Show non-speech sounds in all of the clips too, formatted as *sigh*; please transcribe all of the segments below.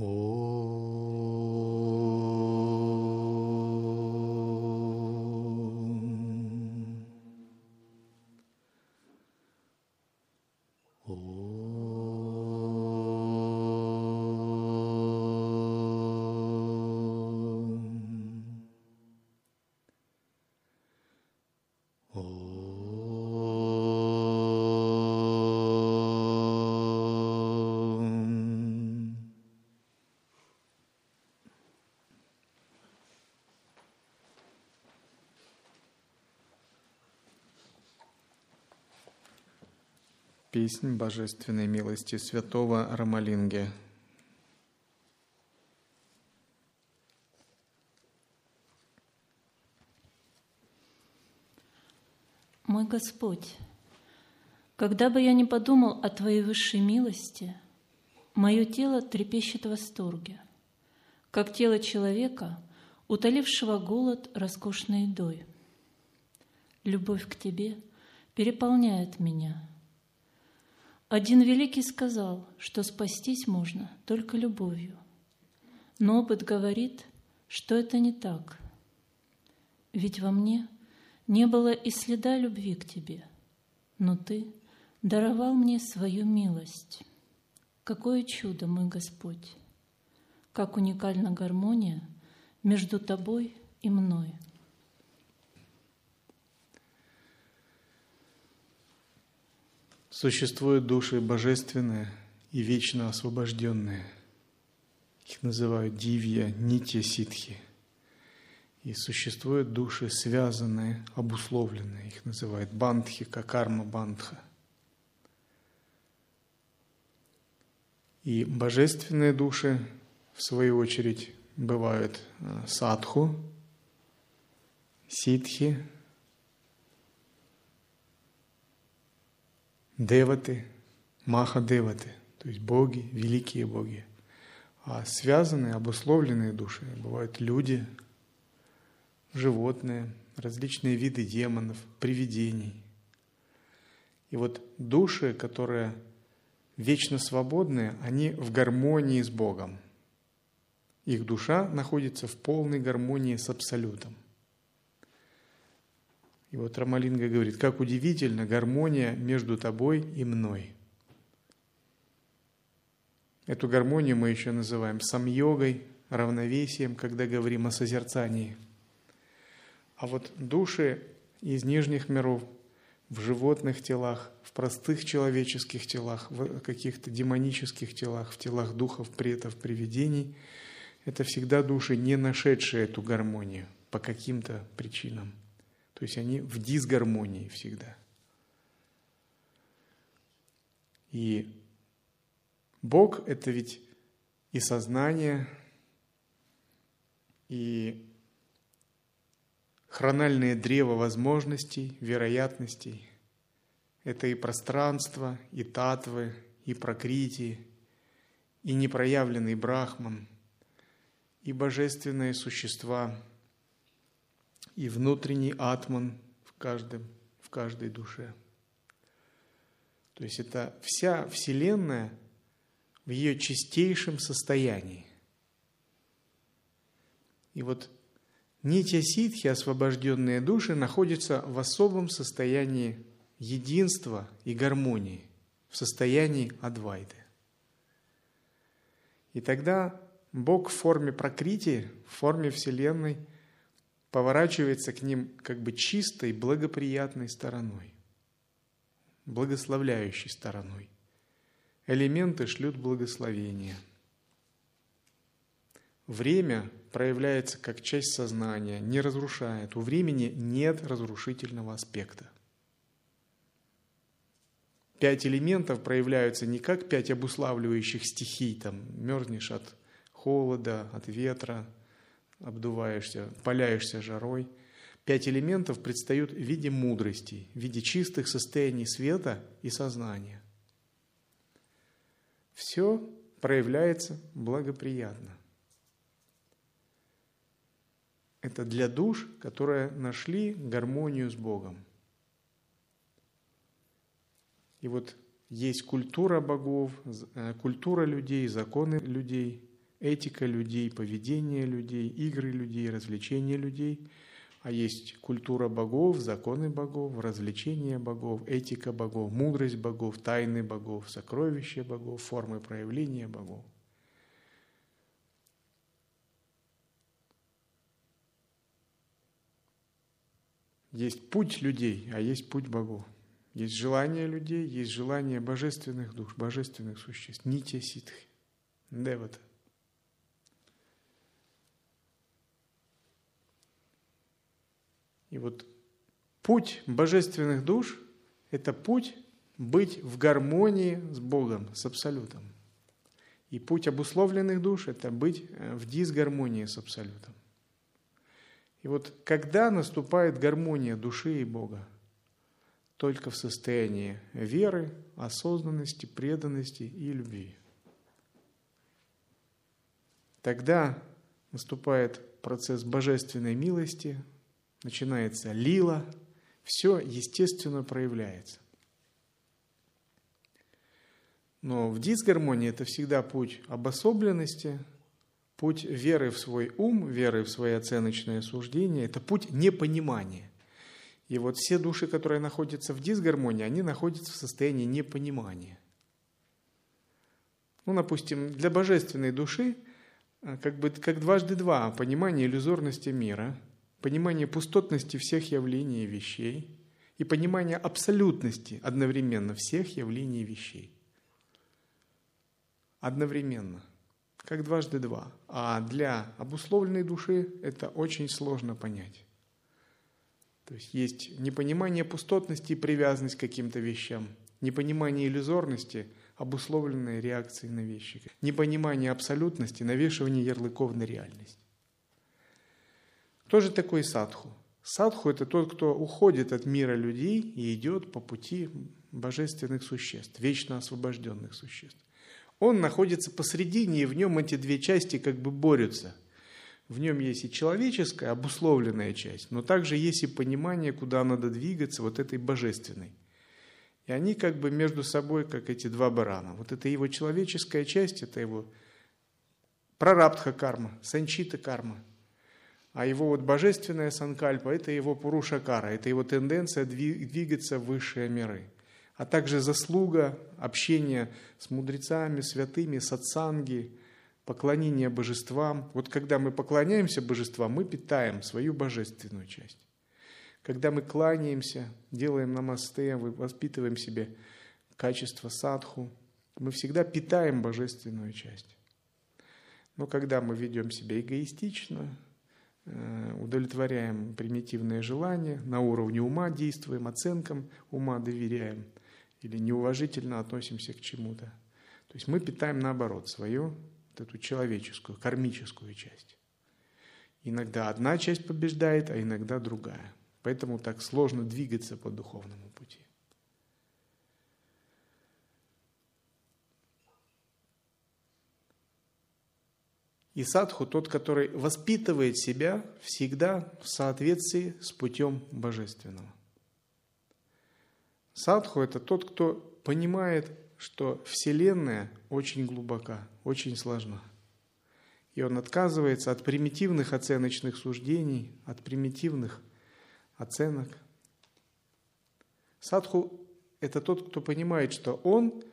哦。Песнь Божественной милости святого Рамалинги. Мой Господь, когда бы я не подумал о Твоей высшей милости, мое тело трепещет в восторге, как тело человека, утолившего голод роскошной едой. Любовь к Тебе переполняет меня – один великий сказал, что спастись можно только любовью. Но опыт говорит, что это не так. Ведь во мне не было и следа любви к тебе, но ты даровал мне свою милость. Какое чудо, мой Господь! Как уникальна гармония между тобой и мной – Существуют души божественные и вечно освобожденные. Их называют дивья, нитья, ситхи. И существуют души связанные, обусловленные. Их называют бандхи, как карма бандха. И божественные души, в свою очередь, бывают э, садху, ситхи, деваты, маха деваты, то есть боги, великие боги. А связанные, обусловленные души бывают люди, животные, различные виды демонов, привидений. И вот души, которые вечно свободные, они в гармонии с Богом. Их душа находится в полной гармонии с Абсолютом – и вот Рамалинга говорит, как удивительно гармония между тобой и мной. Эту гармонию мы еще называем сам-йогой, равновесием, когда говорим о созерцании. А вот души из нижних миров в животных телах, в простых человеческих телах, в каких-то демонических телах, в телах духов, претов, привидений, это всегда души, не нашедшие эту гармонию по каким-то причинам. То есть они в дисгармонии всегда. И Бог – это ведь и сознание, и хрональное древо возможностей, вероятностей. Это и пространство, и татвы, и прокрити, и непроявленный брахман, и божественные существа – и внутренний атман в, каждом, в каждой душе. То есть это вся Вселенная в ее чистейшем состоянии. И вот нитья ситхи, освобожденные души, находятся в особом состоянии единства и гармонии, в состоянии адвайды. И тогда Бог в форме прокрити, в форме Вселенной – поворачивается к ним как бы чистой, благоприятной стороной, благословляющей стороной. Элементы шлют благословения. Время проявляется как часть сознания, не разрушает. У времени нет разрушительного аспекта. Пять элементов проявляются не как пять обуславливающих стихий, там мерзнешь от холода, от ветра, обдуваешься, паляешься жарой. Пять элементов предстают в виде мудрости, в виде чистых состояний света и сознания. Все проявляется благоприятно. Это для душ, которые нашли гармонию с Богом. И вот есть культура богов, э, культура людей, законы людей, этика людей, поведение людей, игры людей, развлечения людей. А есть культура богов, законы богов, развлечения богов, этика богов, мудрость богов, тайны богов, сокровища богов, формы проявления богов. Есть путь людей, а есть путь богов. Есть желание людей, есть желание божественных душ, божественных существ. Нитя ситхи. Девата. И вот путь божественных душ – это путь быть в гармонии с Богом, с Абсолютом. И путь обусловленных душ – это быть э, в дисгармонии с Абсолютом. И вот когда наступает гармония души и Бога? Только в состоянии веры, осознанности, преданности и любви. Тогда наступает процесс божественной милости, начинается лила, все естественно проявляется. Но в дисгармонии это всегда путь обособленности, путь веры в свой ум, веры в свои оценочные суждения, это путь непонимания. И вот все души, которые находятся в дисгармонии, они находятся в состоянии непонимания. Ну, допустим, для божественной души э, как бы как дважды два понимание иллюзорности мира – понимание пустотности всех явлений и вещей и понимание абсолютности одновременно всех явлений и вещей. Одновременно, как дважды два. А для обусловленной души это очень сложно понять. То есть есть непонимание пустотности и привязанность к каким-то вещам, непонимание иллюзорности, обусловленные реакцией на вещи, непонимание абсолютности, навешивание ярлыков на реальность. Кто же такой садху? Садху – это тот, кто уходит от мира людей и идет по пути божественных существ, вечно освобожденных существ. Он находится посредине, и в нем эти две части как бы борются. В нем есть и человеческая, обусловленная часть, но также есть и понимание, куда надо двигаться, вот этой божественной. И они как бы между собой, как эти два барана. Вот это его человеческая часть, это его прарабдха карма, санчита карма – а его вот божественная санкальпа – это его пурушакара, это его тенденция двигаться в высшие миры. А также заслуга общения с мудрецами, святыми, сатсанги, поклонение божествам. Вот когда мы поклоняемся божествам, мы питаем свою божественную часть. Когда мы кланяемся, делаем намасте, воспитываем себе качество садху, мы всегда питаем божественную часть. Но когда мы ведем себя эгоистично, удовлетворяем примитивные желания, на уровне ума действуем, оценкам ума доверяем или неуважительно относимся к чему-то. То есть мы питаем наоборот свою вот эту человеческую, кармическую часть. Иногда одна часть побеждает, а иногда другая. Поэтому так сложно двигаться по духовному пути. И садху тот, который воспитывает себя всегда в соответствии с путем божественного. Садху – это тот, кто понимает, что Вселенная очень глубока, очень сложна. И он отказывается от примитивных оценочных суждений, от примитивных оценок. Садху – это тот, кто понимает, что он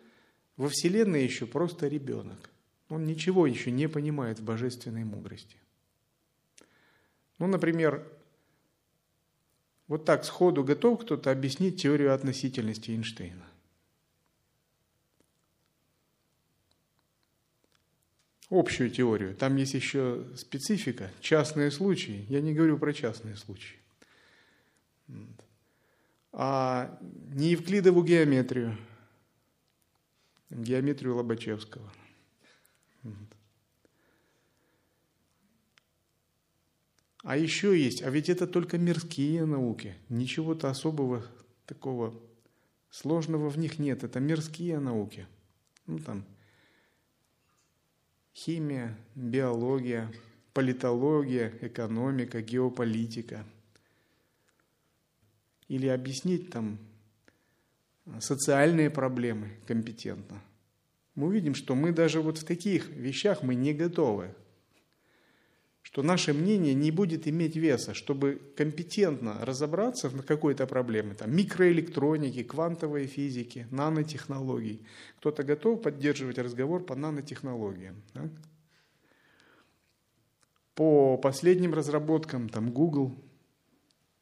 во Вселенной еще просто ребенок. Он ничего еще не понимает в божественной мудрости. Ну, например, вот так сходу готов кто-то объяснить теорию относительности Эйнштейна. Общую теорию. Там есть еще специфика, частные случаи. Я не говорю про частные случаи. А не Евклидову геометрию, геометрию Лобачевского – а еще есть, а ведь это только мирские науки, ничего-то особого такого сложного в них нет, это мирские науки. Ну там химия, биология, политология, экономика, геополитика. Или объяснить там социальные проблемы компетентно – мы увидим, что мы даже вот в таких вещах мы не готовы. Что наше мнение не будет иметь веса, чтобы компетентно разобраться в какой-то проблеме, там, микроэлектроники, квантовой физики, нанотехнологий. Кто-то готов поддерживать разговор по нанотехнологиям. Да? По последним разработкам, там, Google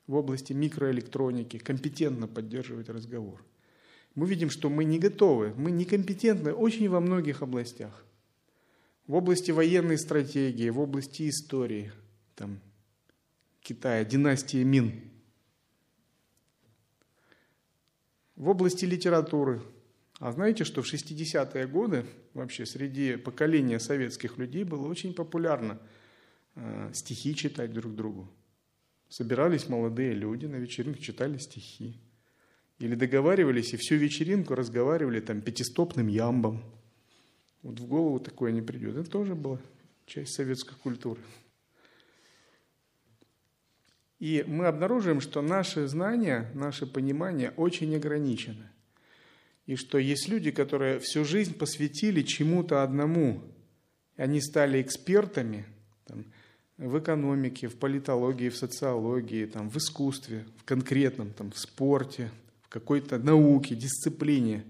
в области микроэлектроники компетентно поддерживать разговор – мы видим, что мы не готовы, мы некомпетентны очень во многих областях. В области военной стратегии, в области истории, там, Китая, династии Мин. В области литературы. А знаете, что в 60-е годы вообще среди поколения советских людей было очень популярно э, стихи читать друг другу. Собирались молодые люди на вечеринках, читали стихи. Или договаривались и всю вечеринку разговаривали там пятистопным ямбом. Вот в голову такое не придет. Это тоже была часть советской культуры. И мы обнаруживаем, что наши знания, наше понимание очень ограничено. И что есть люди, которые всю жизнь посвятили чему-то одному. Они стали экспертами там, в экономике, в политологии, в социологии, там, в искусстве, в конкретном, там, в спорте – какой-то науке, дисциплине.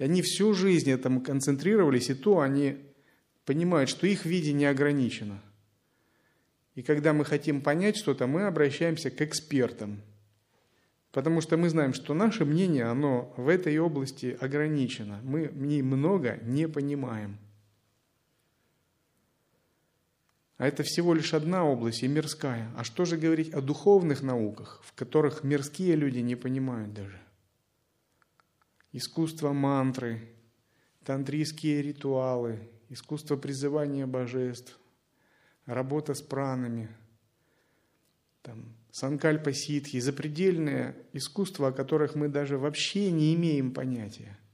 И они всю жизнь этому концентрировались, и то они понимают, что их видение ограничено. И когда мы хотим понять что-то, мы обращаемся к экспертам. Потому что мы знаем, что наше мнение, оно в этой области ограничено. Мы в ней много не понимаем. А это всего лишь одна область и мирская. А что же говорить о духовных науках, в которых мирские люди не понимают даже? Искусство мантры, тантрийские ритуалы, искусство призывания божеств, работа с пранами, там, санкальпа ситхи, запредельное искусство, о которых мы даже вообще не имеем понятия –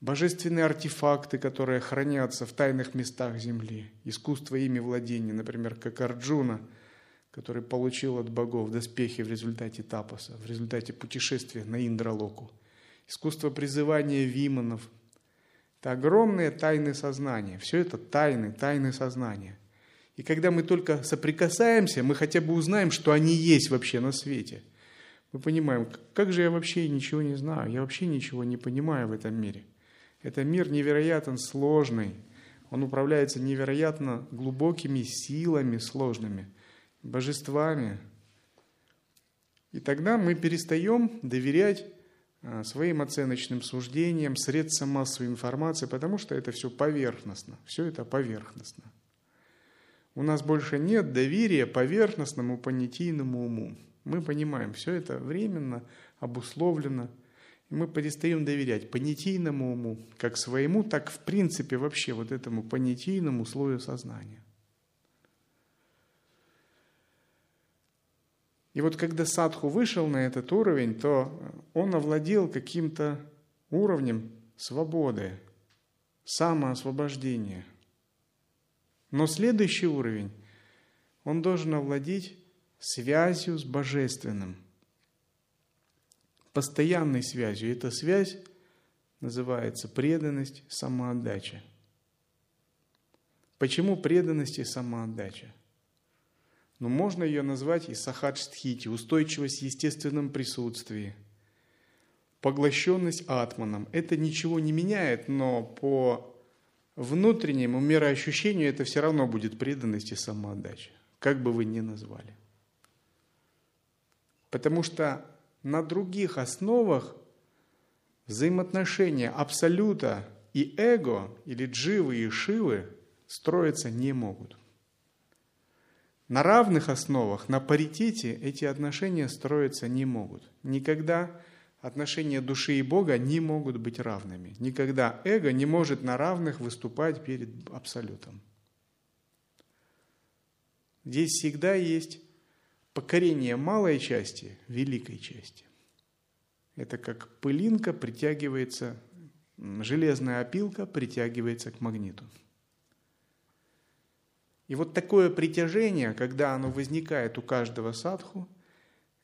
божественные артефакты, которые хранятся в тайных местах Земли, искусство ими владения, например, как Арджуна, который получил от богов доспехи в результате тапаса, в результате путешествия на Индралоку, искусство призывания виманов. Это огромные тайны сознания. Все это тайны, тайны сознания. И когда мы только соприкасаемся, мы хотя бы узнаем, что они есть вообще на свете. Мы понимаем, как же я вообще ничего не знаю, я вообще ничего не понимаю в этом мире. Это мир невероятно сложный. Он управляется невероятно глубокими силами сложными, божествами. И тогда мы перестаем доверять своим оценочным суждениям, средствам массовой информации, потому что это все поверхностно. Все это поверхностно. У нас больше нет доверия поверхностному понятийному уму. Мы понимаем, все это временно обусловлено – и мы перестаем доверять понятийному уму, как своему, так в принципе вообще вот этому понятийному слою сознания. И вот когда садху вышел на этот уровень, то он овладел каким-то уровнем свободы, самоосвобождения. Но следующий уровень, он должен овладеть связью с Божественным – постоянной связью. Эта связь называется преданность, самоотдача. Почему преданность и самоотдача? Ну, можно ее назвать и сахадж-стхити, устойчивость в естественном присутствии, поглощенность атманом. Это ничего не меняет, но по внутреннему мироощущению это все равно будет преданность и самоотдача, как бы вы ни назвали. Потому что на других основах взаимоотношения абсолюта и эго, или дживы и шивы, строиться не могут. На равных основах, на паритете эти отношения строиться не могут. Никогда отношения души и Бога не могут быть равными. Никогда эго не может на равных выступать перед Абсолютом. Здесь всегда есть покорение малой части великой части. Это как пылинка притягивается, железная опилка притягивается к магниту. И вот такое притяжение, когда оно возникает у каждого садху,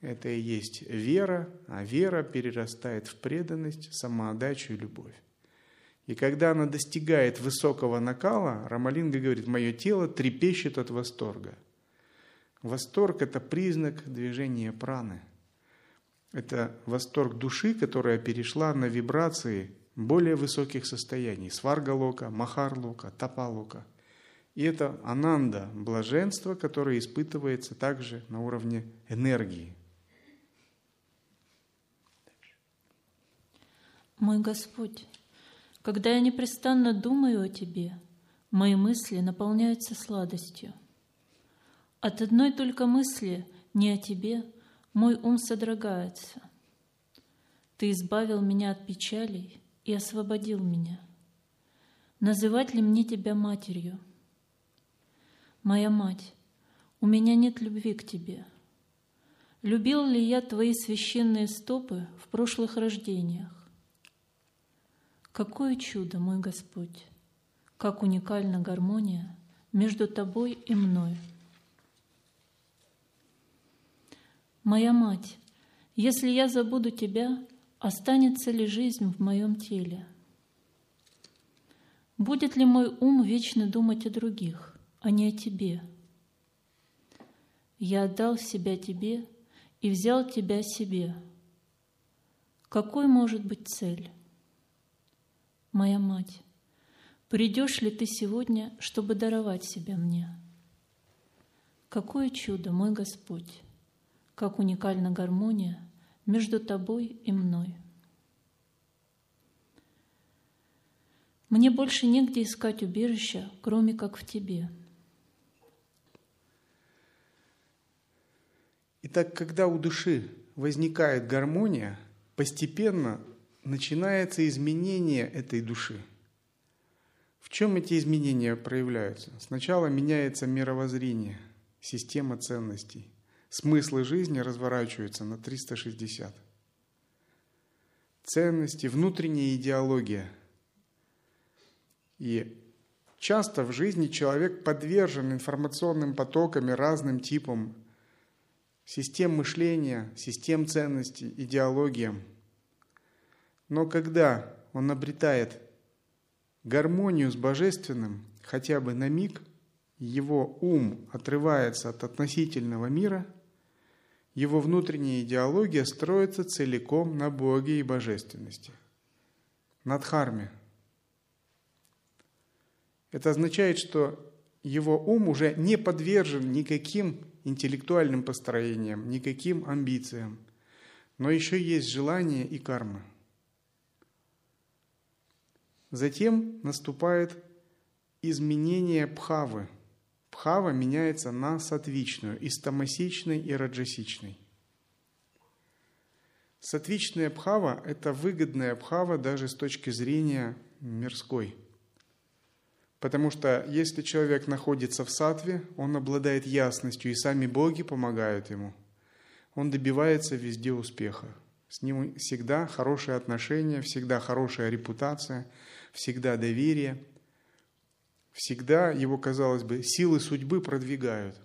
это и есть вера, а вера перерастает в преданность, самоотдачу и любовь. И когда она достигает высокого накала, Рамалинга говорит, мое тело трепещет от восторга. Восторг – это признак движения праны. Это восторг души, которая перешла на вибрации более высоких состояний – сваргалока, махарлока, тапалока. И это ананда, блаженство, которое испытывается также на уровне энергии. Мой Господь, когда я непрестанно думаю о Тебе, мои мысли наполняются сладостью. От одной только мысли не о Тебе мой ум содрогается. Ты избавил меня от печалей и освободил меня. Называть ли мне Тебя матерью? Моя мать, у меня нет любви к Тебе. Любил ли я Твои священные стопы в прошлых рождениях? Какое чудо, мой Господь! Как уникальна гармония между Тобой и мной. Моя мать, если я забуду Тебя, останется ли жизнь в моем теле? Будет ли мой ум вечно думать о других, а не о Тебе? Я отдал себя Тебе и взял Тебя себе. Какой может быть цель? моя мать, придешь ли ты сегодня, чтобы даровать себя мне? Какое чудо, мой Господь, как уникальна гармония между тобой и мной. Мне больше негде искать убежища, кроме как в тебе. Итак, когда у души возникает гармония, постепенно начинается изменение этой души. В чем эти изменения проявляются? Сначала меняется мировоззрение, система ценностей. Смыслы жизни разворачиваются на 360. Ценности, внутренняя идеология. И часто в жизни человек подвержен информационным потокам и разным типам систем мышления, систем ценностей, идеологиям – но когда он обретает гармонию с Божественным, хотя бы на миг, его ум отрывается от относительного мира, его внутренняя идеология строится целиком на Боге и Божественности, на Дхарме. Это означает, что его ум уже не подвержен никаким интеллектуальным построениям, никаким амбициям, но еще есть желание и карма – Затем наступает изменение пхавы. Пхава меняется на сатвичную, из тамасичной и раджасичной. Сатвичная пхава – это выгодная пхава даже с точки зрения мирской. Потому что если человек находится в сатве, он обладает ясностью, и сами боги помогают ему. Он добивается везде успеха. С ним всегда хорошие отношения, всегда хорошая репутация – всегда доверие, всегда его, казалось бы, силы судьбы продвигают.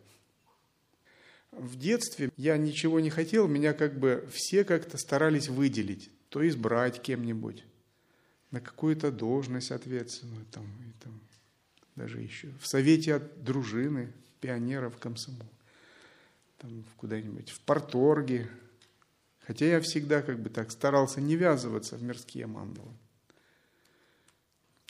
В детстве я ничего не хотел, меня как бы все как-то старались выделить, то избрать кем-нибудь, на какую-то должность ответственную, там, и там, даже еще в совете от дружины, пионеров комсомол, там куда-нибудь, в порторге, хотя я всегда как бы так старался не ввязываться в мирские мандалы.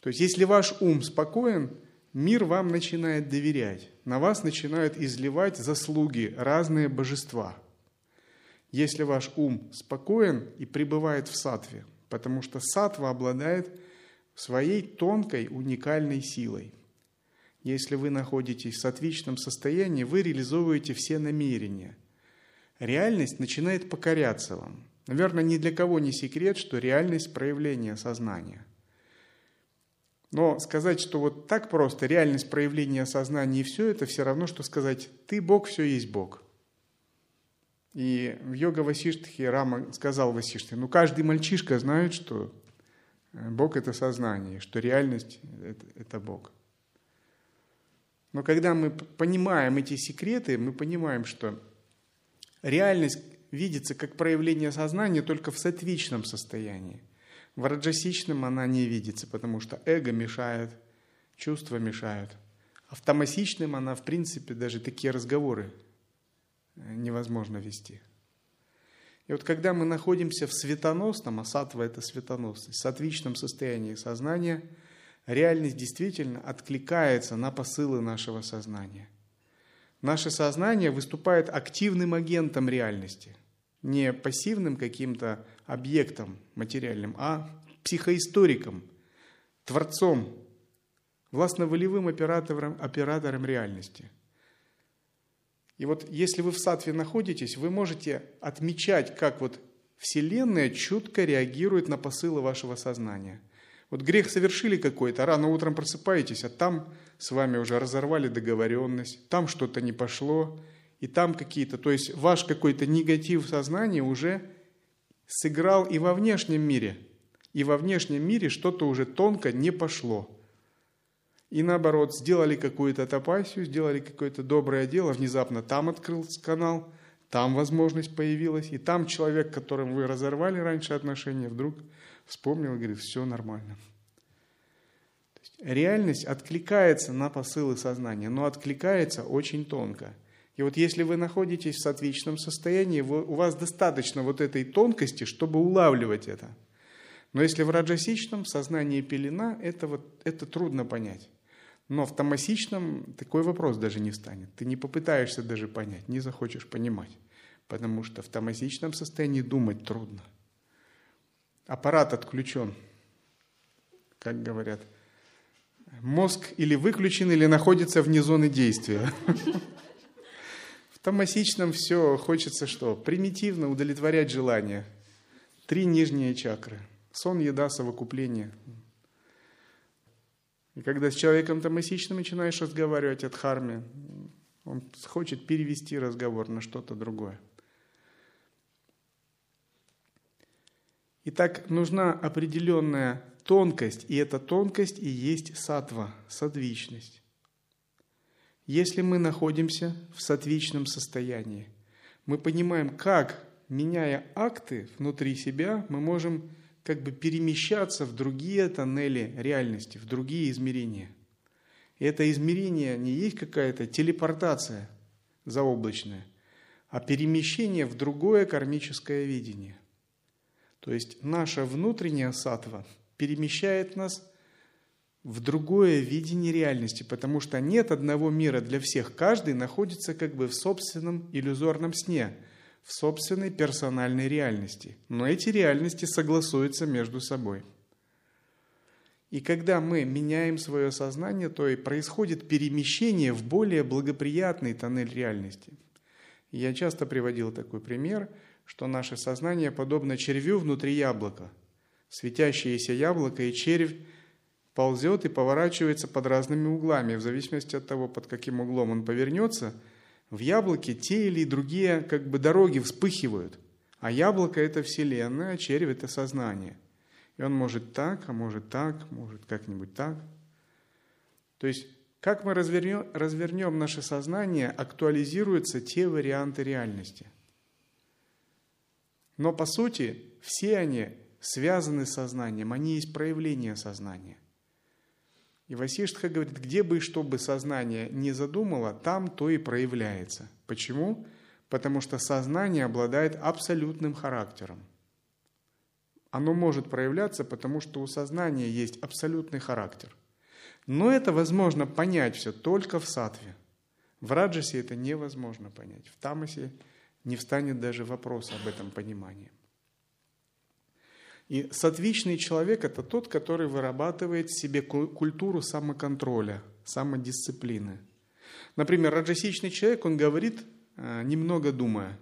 То есть если ваш ум спокоен, мир вам начинает доверять, на вас начинают изливать заслуги разные божества. Если ваш ум спокоен и пребывает в сатве, потому что сатва обладает своей тонкой уникальной силой. Если вы находитесь в сатвичном состоянии, вы реализовываете все намерения. Реальность начинает покоряться вам. Наверное, ни для кого не секрет, что реальность – проявления сознания – но сказать, что вот так просто, реальность проявления сознания и все это, все равно, что сказать, ты Бог, все есть Бог. И в йога Васиштхе Рама сказал Васиштхе, ну каждый мальчишка знает, что Бог это сознание, что реальность это Бог. Но когда мы понимаем эти секреты, мы понимаем, что реальность видится как проявление сознания только в сатвичном состоянии. В раджасичном она не видится, потому что эго мешает, чувства мешают. А в тамасичном она, в принципе, даже такие разговоры э, невозможно вести. И вот когда мы находимся в светоносном, а сатва – это светоносность, сатвичном состоянии сознания, реальность действительно откликается на посылы нашего сознания. Наше сознание выступает активным агентом реальности, не пассивным каким-то объектом материальным, а психоисториком, творцом, властно-волевым оператором, оператором реальности – и вот если вы в сатве находитесь, вы можете отмечать, как вот Вселенная чутко реагирует на посылы вашего сознания. Вот грех совершили какой-то, рано утром просыпаетесь, а там с вами уже разорвали договоренность, там что-то не пошло, и там какие-то, то есть ваш какой-то негатив сознания уже сыграл и во внешнем мире, и во внешнем мире что-то уже тонко не пошло – и наоборот, сделали какую-то топасию, сделали какое-то доброе дело, внезапно там открылся канал, там возможность появилась, и там человек, которым вы разорвали раньше отношения, вдруг вспомнил и говорит, все нормально. Реальность откликается на посылы сознания, но откликается очень тонко. И вот если вы находитесь в сатвичном состоянии, вы, у вас достаточно вот этой тонкости, чтобы улавливать это. Но если в раджасичном сознании пелена, это, вот, это трудно понять. Но в томасичном такой вопрос даже не встанет. Ты не попытаешься даже понять, не захочешь понимать. Потому что в томасичном состоянии думать трудно. Аппарат отключен. Как говорят, мозг или выключен, или находится вне зоны действия. В томасичном все хочется что? Примитивно удовлетворять желания. Три нижние чакры. Сон, еда, совокупление – и когда с человеком томасичным начинаешь разговаривать от харме, он хочет перевести разговор на что-то другое. Итак, нужна определенная тонкость, и эта тонкость и есть сатва, садвичность. Если мы находимся в сатвичном состоянии, мы понимаем, как, меняя акты внутри себя, мы можем как бы перемещаться в другие тоннели реальности, в другие измерения. И это измерение не есть какая-то телепортация заоблачная, а перемещение в другое кармическое видение. То есть наша внутренняя сатва перемещает нас в другое видение реальности, потому что нет одного мира для всех. Каждый находится как бы в собственном иллюзорном сне – в собственной персональной реальности. Но эти реальности согласуются между собой. И когда мы меняем свое сознание, то и происходит перемещение в более благоприятный тоннель реальности. я часто приводил такой пример, что наше сознание подобно червю внутри яблока. Светящееся яблоко и червь ползет и поворачивается под разными углами. В зависимости от того, под каким углом он повернется – в яблоке те или другие как бы дороги вспыхивают. А яблоко – это Вселенная, а червь – это сознание. И он может так, а может так, может как-нибудь так. То есть, как мы развернем, развернем наше сознание, актуализируются те варианты реальности. Но по сути, все они связаны с сознанием, они есть проявление сознания. И Васиштха говорит, где бы и что бы сознание не задумало, там то и проявляется. Почему? Потому что сознание обладает абсолютным характером. Оно может проявляться, потому что у сознания есть абсолютный характер. Но это возможно понять все только в сатве. В раджасе это невозможно понять. В тамасе не встанет даже вопрос об этом понимании. И сатвичный человек – это тот, который вырабатывает в себе культуру самоконтроля, самодисциплины. Например, раджасичный человек, он говорит, э, немного думая.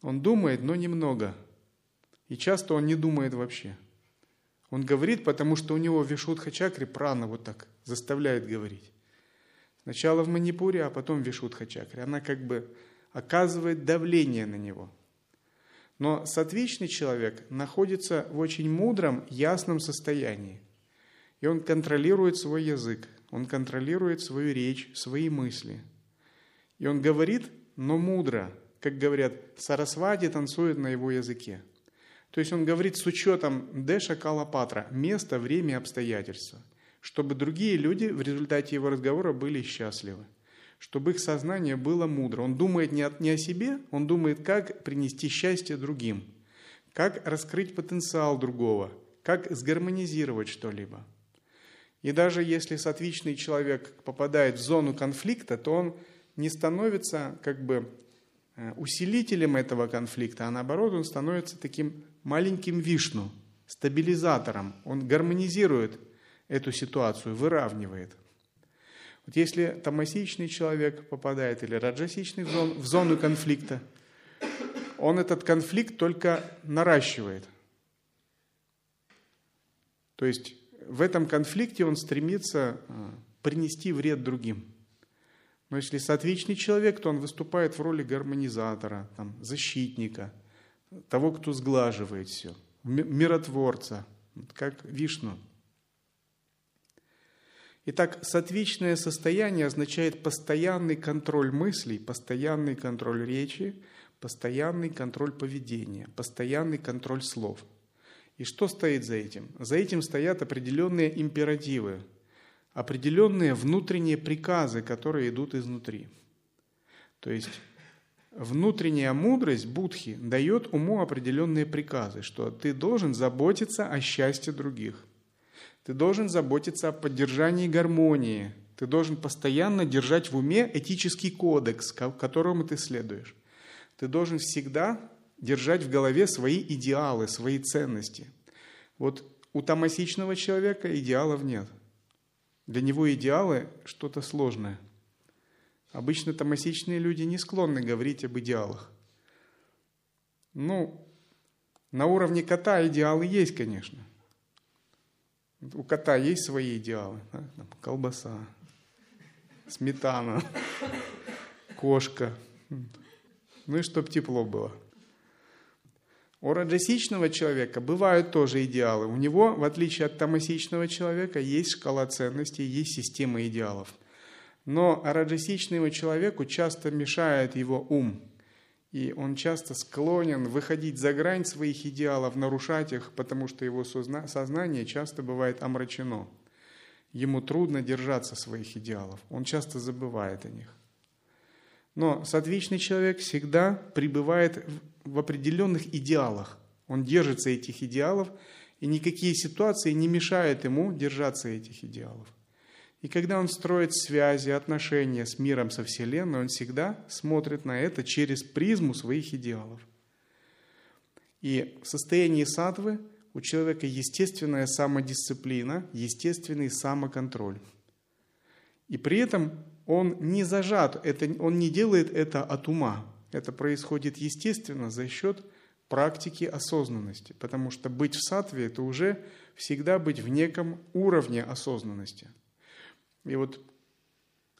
Он думает, но немного. И часто он не думает вообще. Он говорит, потому что у него вишудха чакри прана вот так заставляет говорить. Сначала в Манипуре, а потом вишудха чакри. Она как бы оказывает давление на него – но сатвичный человек находится в очень мудром, ясном состоянии. И он контролирует свой язык, он контролирует свою речь, свои мысли. И он говорит, но мудро, как говорят, Сарасвати танцует на его языке. То есть он говорит с учетом Дэша Калапатра, место, время, обстоятельства, чтобы другие люди в результате его разговора были счастливы, чтобы их сознание было мудро. Он думает не, не о себе, он думает, как принести счастье другим, как раскрыть потенциал другого, как сгармонизировать что-либо. И даже если сатвичный человек попадает в зону конфликта, то он не становится как бы э, усилителем этого конфликта, а наоборот он становится таким маленьким вишну, стабилизатором. Он гармонизирует эту ситуацию, выравнивает. Вот если тамасичный человек попадает или раджасичный в зону, в зону конфликта, он этот конфликт только наращивает. То есть в этом конфликте он стремится а, принести вред другим. Но если сатвичный человек, то он выступает в роли гармонизатора, там, защитника, того, кто сглаживает все, миротворца, как Вишну. Итак, сатвичное состояние означает постоянный контроль мыслей, постоянный контроль речи, постоянный контроль поведения, постоянный контроль слов – и что стоит за этим? За этим стоят определенные императивы, определенные внутренние приказы, которые идут изнутри. То есть внутренняя мудрость Будхи дает уму определенные приказы, что ты должен заботиться о счастье других, ты должен заботиться о поддержании гармонии, ты должен постоянно держать в уме этический кодекс, которому ты следуешь. Ты должен всегда держать в голове свои идеалы, свои ценности. Вот у тамасичного человека идеалов нет. Для него идеалы что-то сложное. Обычно тамасичные люди не склонны говорить об идеалах. Ну, на уровне кота идеалы есть, конечно. У кота есть свои идеалы. Да? Колбаса, сметана, кошка. Ну и чтоб тепло было. У раджасичного человека бывают тоже идеалы. У него, в отличие от тамасичного человека, есть шкала ценностей, есть система идеалов. Но раджасичному человеку часто мешает его ум. И он часто склонен выходить за грань своих идеалов, нарушать их, потому что его сознание часто бывает омрачено. Ему трудно держаться своих идеалов. Он часто забывает о них. Но сатвичный человек всегда пребывает в определенных идеалах. Он держится этих идеалов, и никакие ситуации не мешают ему держаться этих идеалов. И когда он строит связи, отношения с миром, со Вселенной, он всегда смотрит на это через призму своих идеалов. И в состоянии сатвы у человека естественная самодисциплина, естественный самоконтроль. И при этом он не зажат, это, он не делает это от ума. Это происходит естественно за счет практики осознанности, потому что быть в сатве – это уже всегда быть в неком уровне осознанности. И вот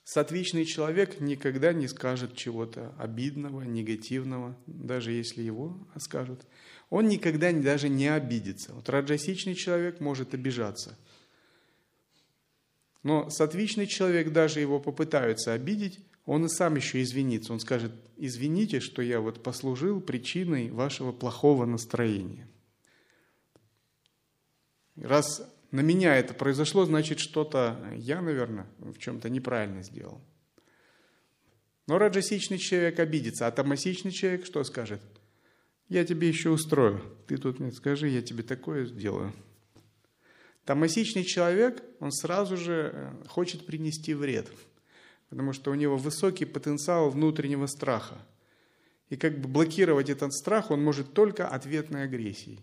сатвичный человек никогда не скажет чего-то обидного, негативного, даже если его скажут. Он никогда даже не обидится. Вот раджасичный человек может обижаться – но сатвичный человек, даже его попытаются обидеть, он и сам еще извинится. Он скажет, извините, что я вот послужил причиной вашего плохого настроения. Раз на меня это произошло, значит, что-то я, наверное, в чем-то неправильно сделал. Но раджасичный человек обидится, а тамасичный человек что скажет? Я тебе еще устрою. Ты тут мне скажи, я тебе такое сделаю. Тамасичный человек, он сразу же э, хочет принести вред, потому что у него высокий потенциал внутреннего страха. И как бы блокировать этот страх он может только ответной агрессией.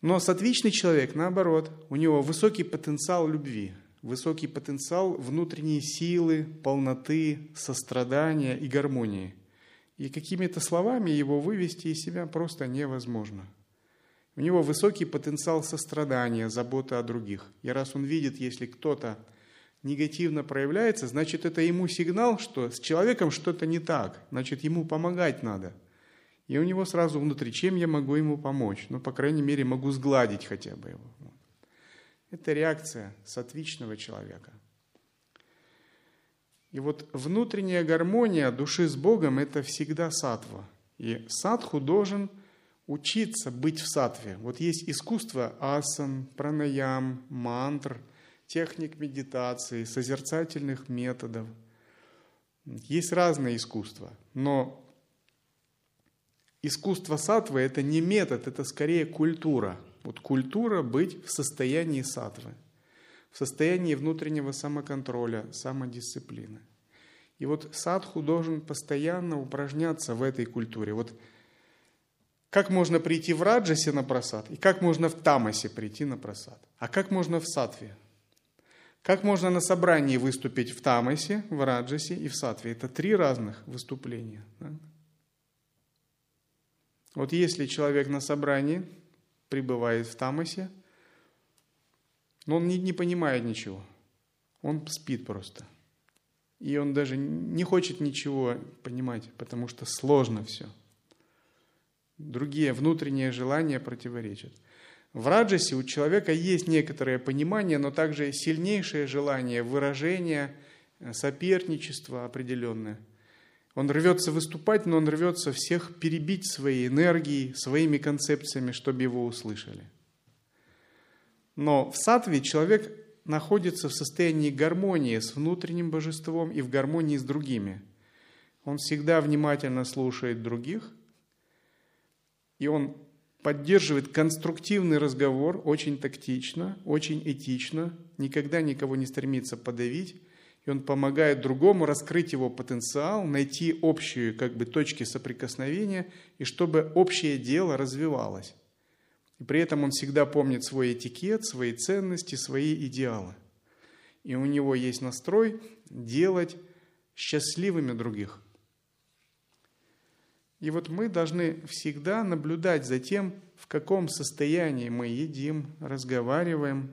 Но сатвичный человек, наоборот, у него высокий потенциал любви, высокий потенциал внутренней силы, полноты, сострадания и гармонии. И какими-то словами его вывести из себя просто невозможно – у него высокий потенциал сострадания, заботы о других. И раз он видит, если кто-то негативно проявляется, значит, это ему сигнал, что с человеком что-то не так, значит, ему помогать надо. И у него сразу внутри, чем я могу ему помочь? Ну, по крайней мере, могу сгладить хотя бы его. Это реакция сатвичного человека. И вот внутренняя гармония души с Богом – это всегда сатва. И садху должен учиться быть в сатве. Вот есть искусство асан, пранаям, мантр, техник медитации, созерцательных методов. Есть разные искусства, но искусство сатвы – это не метод, это скорее культура. Вот культура быть в состоянии сатвы, в состоянии внутреннего самоконтроля, самодисциплины. И вот садху должен постоянно упражняться в этой культуре. Вот как можно прийти в раджасе на просад, и как можно в тамасе прийти на просад, а как можно в сатве. Как можно на собрании выступить в тамасе, в раджасе и в сатве. Это три разных выступления. Да? Вот если человек на собрании пребывает в тамасе, но он не, не понимает ничего, он спит просто – и он даже не хочет ничего понимать, потому что сложно все. Другие внутренние желания противоречат. В раджасе у человека есть некоторое понимание, но также сильнейшее желание выражения, э, соперничества определенное. Он рвется выступать, но он рвется всех перебить своей энергией, своими концепциями, чтобы его услышали. Но в сатве человек находится в состоянии гармонии с внутренним божеством и в гармонии с другими. Он всегда внимательно слушает других, и он поддерживает конструктивный разговор очень тактично, очень этично, никогда никого не стремится подавить, и он помогает другому раскрыть его потенциал, найти общие как бы, точки соприкосновения, и чтобы общее дело развивалось. И при этом он всегда помнит свой этикет, свои ценности, свои идеалы. И у него есть настрой делать счастливыми других. И вот мы должны всегда наблюдать за тем, в каком состоянии мы едим, разговариваем,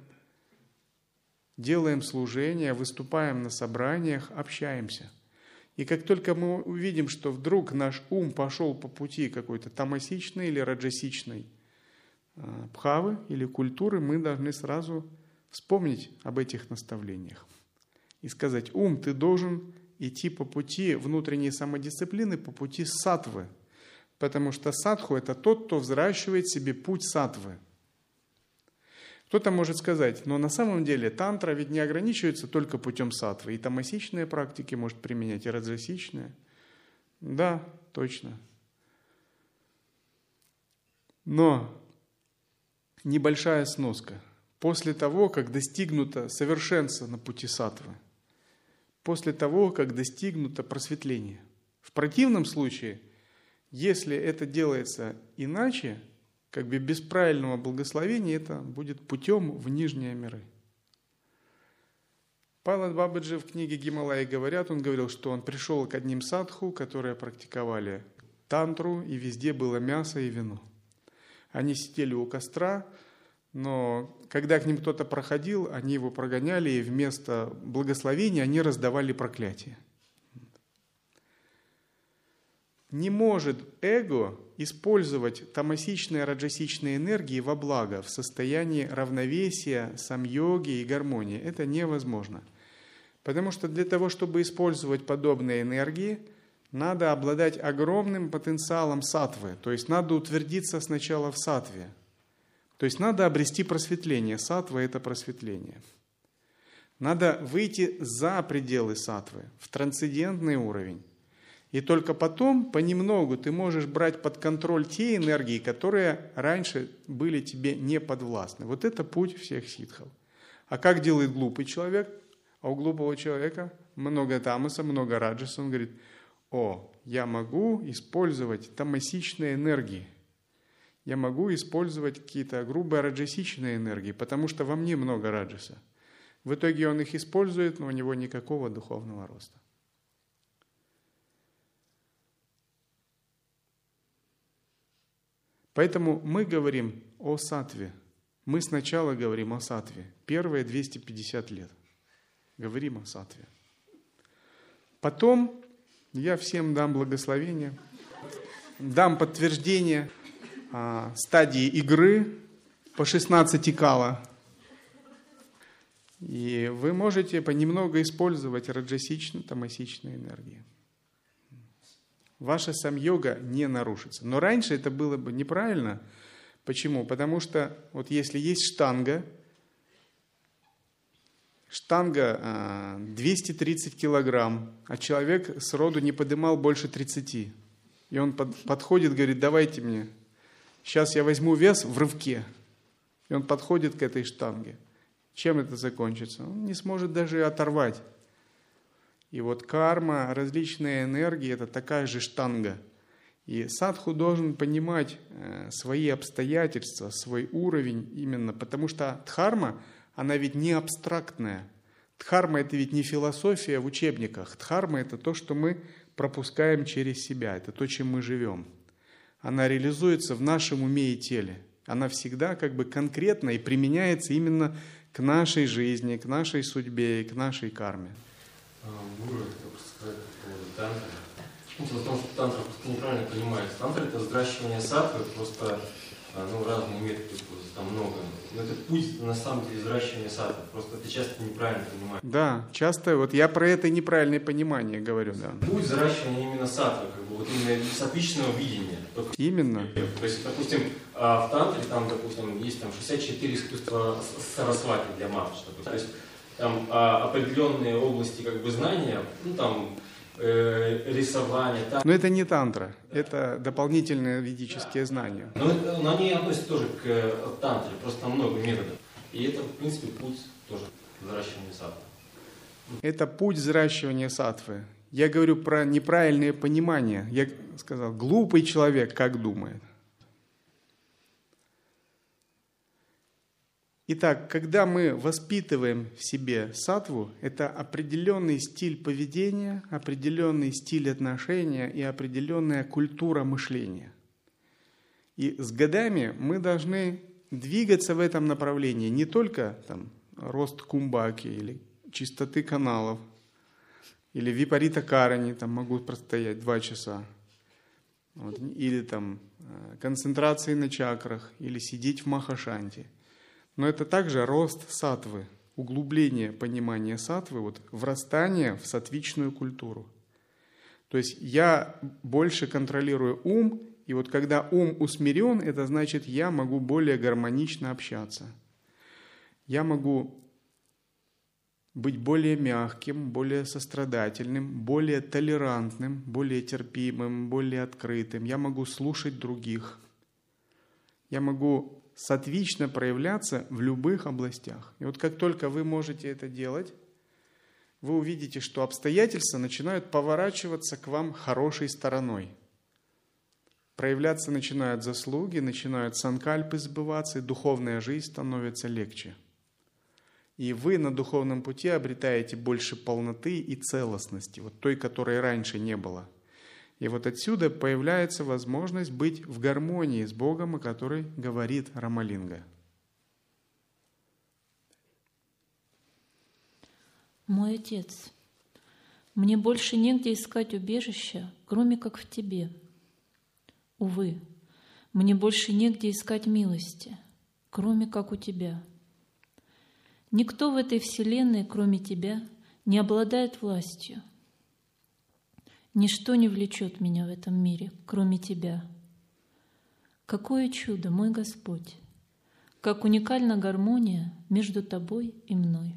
делаем служение, выступаем на собраниях, общаемся. И как только мы увидим, что вдруг наш ум пошел по пути какой-то тамасичный или раджасичный, Э, пхавы или культуры, мы должны сразу вспомнить об этих наставлениях и сказать, ум, ты должен идти по пути внутренней самодисциплины, по пути сатвы, потому что садху – это тот, кто взращивает себе путь сатвы. Кто-то может сказать, но на самом деле тантра ведь не ограничивается только путем сатвы, и тамасичные практики может применять, и раджасичные. Да, точно. Но небольшая сноска. После того, как достигнуто совершенство на пути сатвы, после того, как достигнуто просветление. В противном случае, если это делается иначе, как бы без правильного благословения, это будет путем в нижние миры. Палат Бабаджи в книге Гималаи говорят, он говорил, что он пришел к одним садху, которые практиковали тантру, и везде было мясо и вино – они сидели у костра, но когда к ним кто-то проходил, они его прогоняли, и вместо благословения они раздавали проклятие. Не может эго использовать тамасичные раджасичные энергии во благо, в состоянии равновесия, самьоги и гармонии. Это невозможно. Потому что для того, чтобы использовать подобные энергии – надо обладать огромным потенциалом сатвы, то есть надо утвердиться сначала в сатве. То есть надо обрести просветление. Сатва – это просветление. Надо выйти за пределы сатвы, в трансцендентный уровень. И только потом понемногу ты можешь брать под контроль те энергии, которые раньше были тебе не подвластны. Вот это путь всех ситхов. А как делает глупый человек? А у глупого человека много тамаса, много раджаса. Он говорит – о, я могу использовать тамасичные энергии, я могу использовать какие-то грубые раджасичные энергии, потому что во мне много раджаса. В итоге он их использует, но у него никакого духовного роста. Поэтому мы говорим о сатве. Мы сначала говорим о сатве. Первые 250 лет. Говорим о сатве. Потом я всем дам благословение, дам подтверждение а, стадии игры по 16 кала. И вы можете понемногу использовать раджасичную, тамасичную энергию. Ваша сам-йога не нарушится. Но раньше это было бы неправильно. Почему? Потому что вот если есть штанга, штанга 230 а, килограмм, а человек с роду не подымал больше 30. И он под, подходит, говорит, давайте мне, сейчас я возьму вес в рывке. И он подходит к этой штанге. Чем это закончится? Он не сможет даже оторвать. И вот карма, различные энергии – это такая же штанга. И садху должен понимать э, свои обстоятельства, свой уровень именно, потому что дхарма, она ведь не абстрактная. Дхарма – это ведь не философия в учебниках. Дхарма – это то, что мы пропускаем через себя, это то, чем мы живем. Она реализуется в нашем уме и теле. Она всегда как бы конкретна и применяется именно к нашей жизни, к нашей судьбе и к нашей карме. Гуру, просто сказать по поводу тантры. Ну, дело в том, что тантра просто неправильно понимается. Тантра – это взращивание сатвы, просто а, ну, разные методы используются, там много. Но это путь, на самом деле, взращивания сатвы. Просто это часто неправильно понимаешь. Да, часто, вот я про это неправильное понимание говорю, да. Путь взращивания именно сатвы, как бы, вот именно сатвичного видения. Только именно. То есть, допустим, а, в тантре, там, допустим, есть там 64 искусства сарасвати для матушки. То есть, там а, определенные области как бы знания, ну там э, рисование. Так. Но это не тантра, да. это дополнительные ведические да. знания. Но, это, но они относятся тоже к э, тантре, просто там много методов. И это, в принципе, путь тоже взращивания сатвы. Это путь взращивания сатвы. Я говорю про неправильное понимание. Я сказал, глупый человек как думает. Итак, когда мы воспитываем в себе сатву, это определенный стиль поведения, определенный стиль отношения и определенная культура мышления. И с годами мы должны двигаться в этом направлении, не только там, рост кумбаки или чистоты каналов, или випарита карани, там могу простоять два часа, вот, или там э, концентрации на чакрах, или сидеть в махашанте – но это также рост сатвы, углубление понимания сатвы, вот, врастание в сатвичную культуру. То есть я больше контролирую ум, и вот когда ум усмирен, это значит, я могу более гармонично общаться. Я могу быть более мягким, более сострадательным, более толерантным, более терпимым, более открытым. Я могу слушать других. Я могу сатвично проявляться в любых областях. И вот как только вы можете это делать, вы увидите, что обстоятельства начинают поворачиваться к вам хорошей стороной. Проявляться начинают заслуги, начинают санкальпы сбываться, и духовная жизнь становится легче. И вы на духовном пути обретаете больше полноты и целостности, вот той, которой раньше не было – и вот отсюда появляется возможность быть в гармонии с Богом, о которой говорит Рамалинга. Мой Отец, мне больше негде искать убежища, кроме как в Тебе. Увы, мне больше негде искать милости, кроме как у Тебя. Никто в этой вселенной, кроме Тебя, не обладает властью – Ничто не влечет меня в этом мире, кроме Тебя. Какое чудо, мой Господь! Как уникальна гармония между Тобой и мной.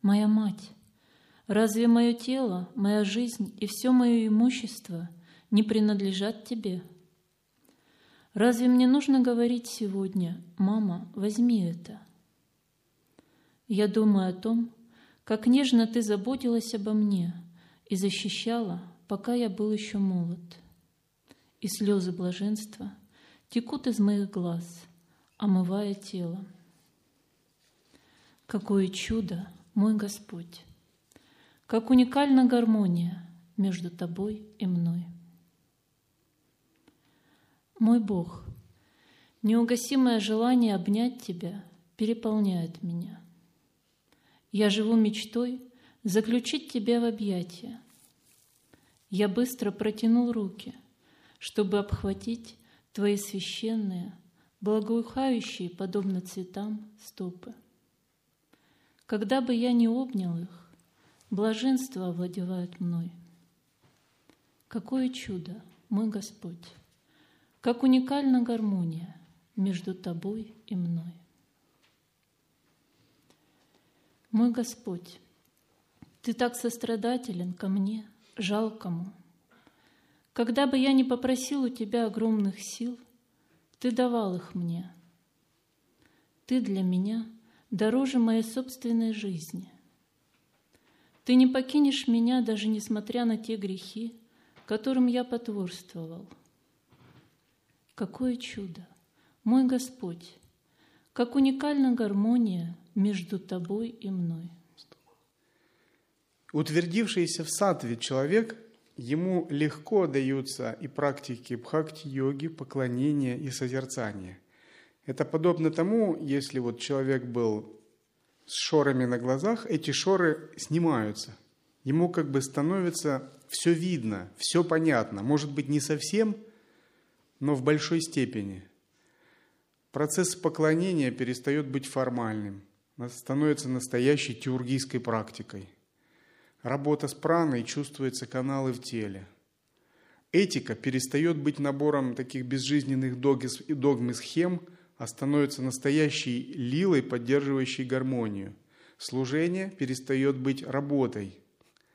Моя мать, разве мое тело, моя жизнь и все мое имущество не принадлежат Тебе? Разве мне нужно говорить сегодня, «Мама, возьми это»? Я думаю о том, как нежно Ты заботилась обо мне – и защищала, пока я был еще молод. И слезы блаженства текут из моих глаз, омывая тело. Какое чудо, мой Господь! Как уникальна гармония между Тобой и мной. Мой Бог, неугасимое желание обнять Тебя переполняет меня. Я живу мечтой заключить тебя в объятия. Я быстро протянул руки, чтобы обхватить твои священные, благоухающие, подобно цветам, стопы. Когда бы я не обнял их, блаженство овладевает мной. Какое чудо, мой Господь! Как уникальна гармония между Тобой и мной. Мой Господь, Ты так сострадателен ко мне, жалкому. Когда бы я не попросил у Тебя огромных сил, Ты давал их мне. Ты для меня дороже моей собственной жизни. Ты не покинешь меня, даже несмотря на те грехи, которым я потворствовал. Какое чудо, мой Господь, как уникальна гармония между тобой и мной. Утвердившийся в сатве человек, ему легко даются и практики бхакти-йоги, поклонения и созерцания. Это подобно тому, если вот человек был с шорами на глазах, эти шоры снимаются. Ему как бы становится все видно, все понятно. Может быть, не совсем, но в большой степени. Процесс поклонения перестает быть формальным, становится настоящей теургийской практикой. Работа с праной чувствуется каналы в теле. Этика перестает быть набором таких безжизненных догм и схем, а становится настоящей лилой, поддерживающей гармонию. Служение перестает быть работой,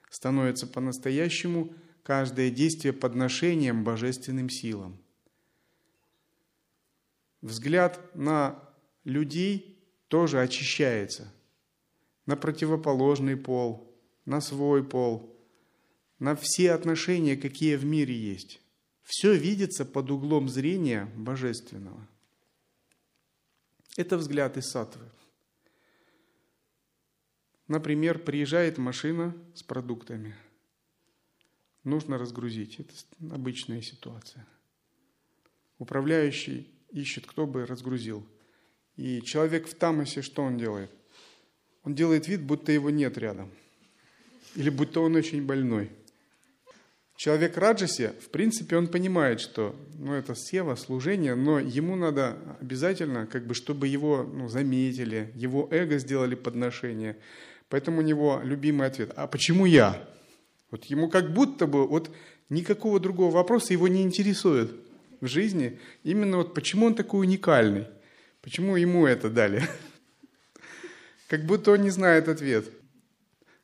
становится по-настоящему каждое действие подношением божественным силам. Взгляд на людей тоже очищается, на противоположный пол, на свой пол, на все отношения, какие в мире есть. Все видится под углом зрения божественного. Это взгляд из сатвы. Например, приезжает машина с продуктами. Нужно разгрузить. Это обычная ситуация. Управляющий ищет, кто бы разгрузил. И человек в тамосе, что он делает? Он делает вид, будто его нет рядом. Или будто он очень больной. Человек Раджасе, в принципе, он понимает, что ну, это сева, служение, но ему надо обязательно, как бы, чтобы его ну, заметили, его эго сделали подношение. Поэтому у него любимый ответ. А почему я? Вот ему как будто бы вот никакого другого вопроса его не интересует в жизни. Именно вот почему он такой уникальный? Почему ему это дали? *laughs* Как будто он не знает ответ.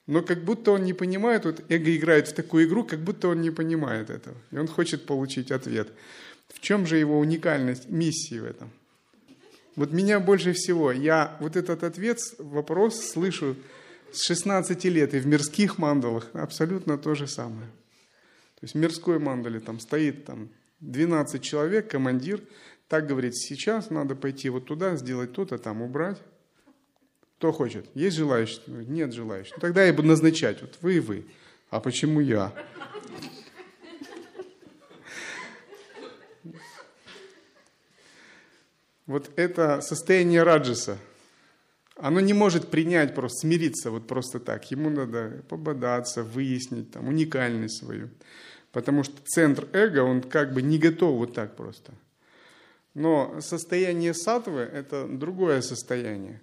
Но как будто он не понимает, вот эго играет в такую игру, как будто он не понимает этого. И он хочет получить ответ. В чем же его уникальность, миссии в этом? Вот меня больше всего, я вот этот ответ, вопрос слышу с 16 лет и в мирских мандалах абсолютно то же самое. То есть в мирской мандале там стоит там 12 человек, командир, так говорит, сейчас надо пойти вот туда, сделать то-то, там убрать. Кто хочет? Есть желающие? Нет желающих. Ну, тогда я буду назначать, вот вы и вы. А почему я? Вот это состояние раджаса – оно не может принять просто, смириться вот просто так. Ему надо пободаться, выяснить там уникальность свою. Потому что центр эго, он как бы не готов вот так просто. Но состояние сатвы – это другое состояние.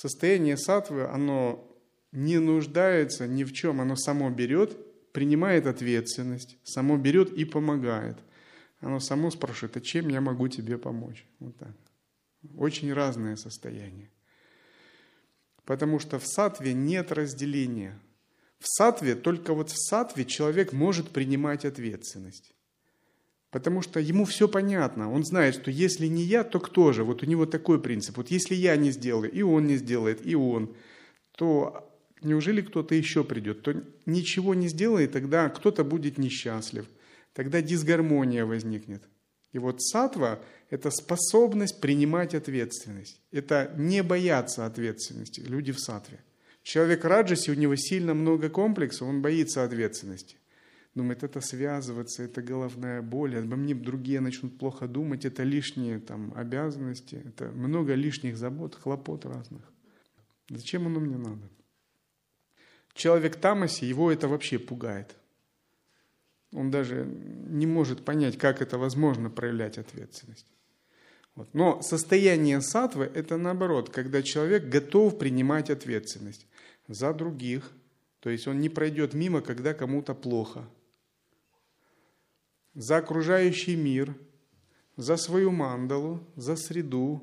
Состояние сатвы, оно не нуждается ни в чем, оно само берет, принимает ответственность, само берет и помогает. Оно само спрашивает, а чем я могу тебе помочь? Вот так. Очень разное состояние. Потому что в сатве нет разделения. В сатве, только вот в сатве человек может принимать ответственность. Потому что ему все понятно. Он знает, что если не я, то кто же? Вот у него такой принцип. Вот если я не сделаю, и он не сделает, и он, то неужели кто-то еще придет? То ничего не сделает, тогда кто-то будет несчастлив. Тогда дисгармония возникнет. И вот сатва – это способность принимать ответственность. Это не бояться ответственности. Люди в сатве. Человек раджаси, у него сильно много комплексов, он боится ответственности. Думает, это связываться, это головная боль, обо мне другие начнут плохо думать, это лишние там, обязанности, это много лишних забот, хлопот разных. Зачем оно мне надо? Человек тамаси, его это вообще пугает. Он даже не может понять, как это возможно проявлять ответственность. Вот. Но состояние сатвы – это наоборот, когда человек готов принимать ответственность за других, то есть он не пройдет мимо, когда кому-то плохо. За окружающий мир, за свою мандалу, за среду,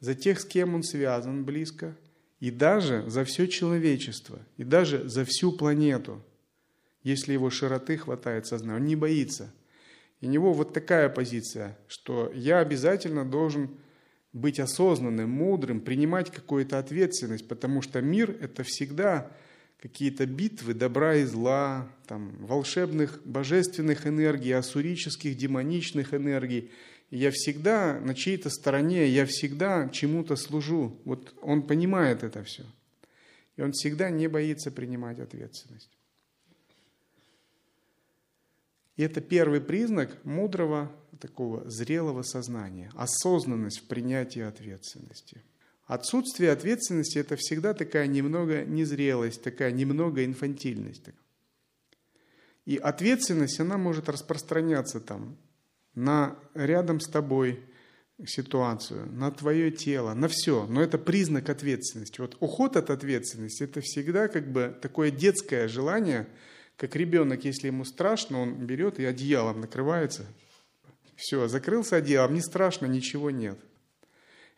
за тех, с кем он связан близко, и даже за все человечество, и даже за всю планету, если его широты хватает сознания. Он не боится. И у него вот такая позиция, что я обязательно должен быть осознанным, мудрым, принимать какую-то ответственность, потому что мир – это всегда какие-то битвы добра и зла, там, волшебных, божественных энергий, ассурических, демоничных энергий. Я всегда на чьей-то стороне, я всегда чему-то служу. Вот он понимает это все. И он всегда не боится принимать ответственность. И это первый признак мудрого, такого зрелого сознания, осознанность в принятии ответственности. Отсутствие ответственности – это всегда такая немного незрелость, такая немного инфантильность. И ответственность, она может распространяться там на рядом с тобой ситуацию, на твое тело, на все. Но это признак ответственности. Вот уход от ответственности – это всегда как бы такое детское желание – как ребенок, если ему страшно, он берет и одеялом накрывается. Все, закрылся одеялом, не страшно, ничего нет.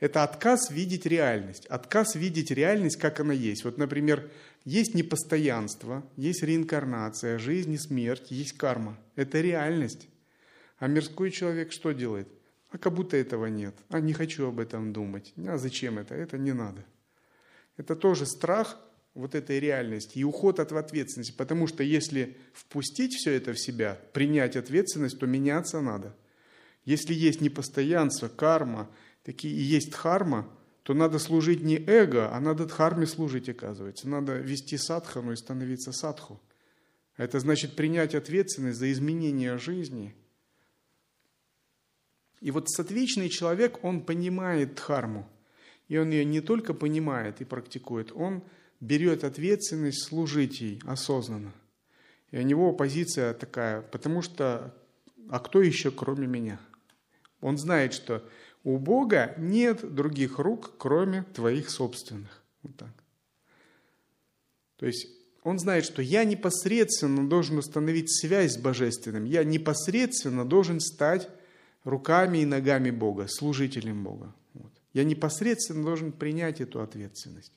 Это отказ видеть реальность. Отказ видеть реальность, как она есть. Вот, например, есть непостоянство, есть реинкарнация, жизнь и смерть, есть карма. Это реальность. А мирской человек что делает? А как будто этого нет. А не хочу об этом думать. А зачем это? Это не надо. Это тоже страх вот этой реальности и уход от ответственности. Потому что если впустить все это в себя, принять ответственность, то меняться надо. Если есть непостоянство, карма, такие и есть дхарма, то надо служить не эго, а надо дхарме служить, оказывается. Надо вести садхану и становиться садху. Это значит принять ответственность за изменение жизни. И вот сатвичный человек, он понимает дхарму. И он ее не только понимает и практикует, он – берет ответственность служить ей осознанно. И у него позиция такая, потому что, а кто еще, кроме меня? Он знает, что у Бога нет других рук, кроме твоих собственных. Вот так. То есть он знает, что я непосредственно должен установить связь с Божественным, я непосредственно должен стать руками и ногами Бога, служителем Бога. Вот. Я непосредственно должен принять эту ответственность.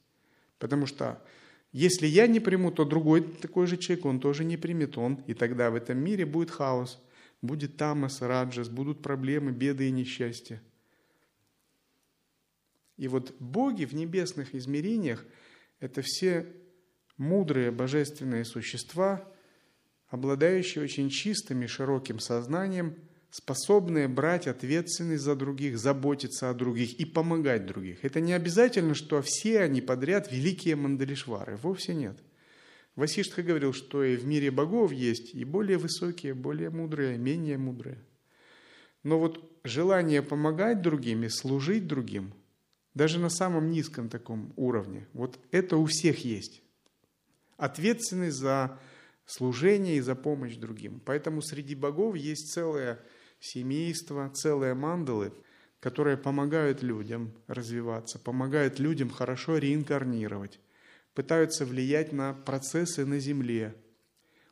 Потому что если я не приму, то другой такой же человек, он тоже не примет он. И тогда в этом мире будет хаос, будет тамас, раджас, будут проблемы, беды и несчастья. И вот боги в небесных измерениях – это все мудрые божественные существа, обладающие очень чистым и широким сознанием – способные брать ответственность за других, заботиться о других и помогать других. Это не обязательно, что все они подряд великие мандалишвары. Вовсе нет. Васиштха говорил, что и в мире богов есть и более высокие, более мудрые, менее мудрые. Но вот желание помогать другим и служить другим, даже на самом низком таком уровне, вот это у всех есть. Ответственность за служение и за помощь другим. Поэтому среди богов есть целая семейства, целые мандалы, которые помогают людям развиваться, помогают людям хорошо реинкарнировать, пытаются влиять на процессы на Земле,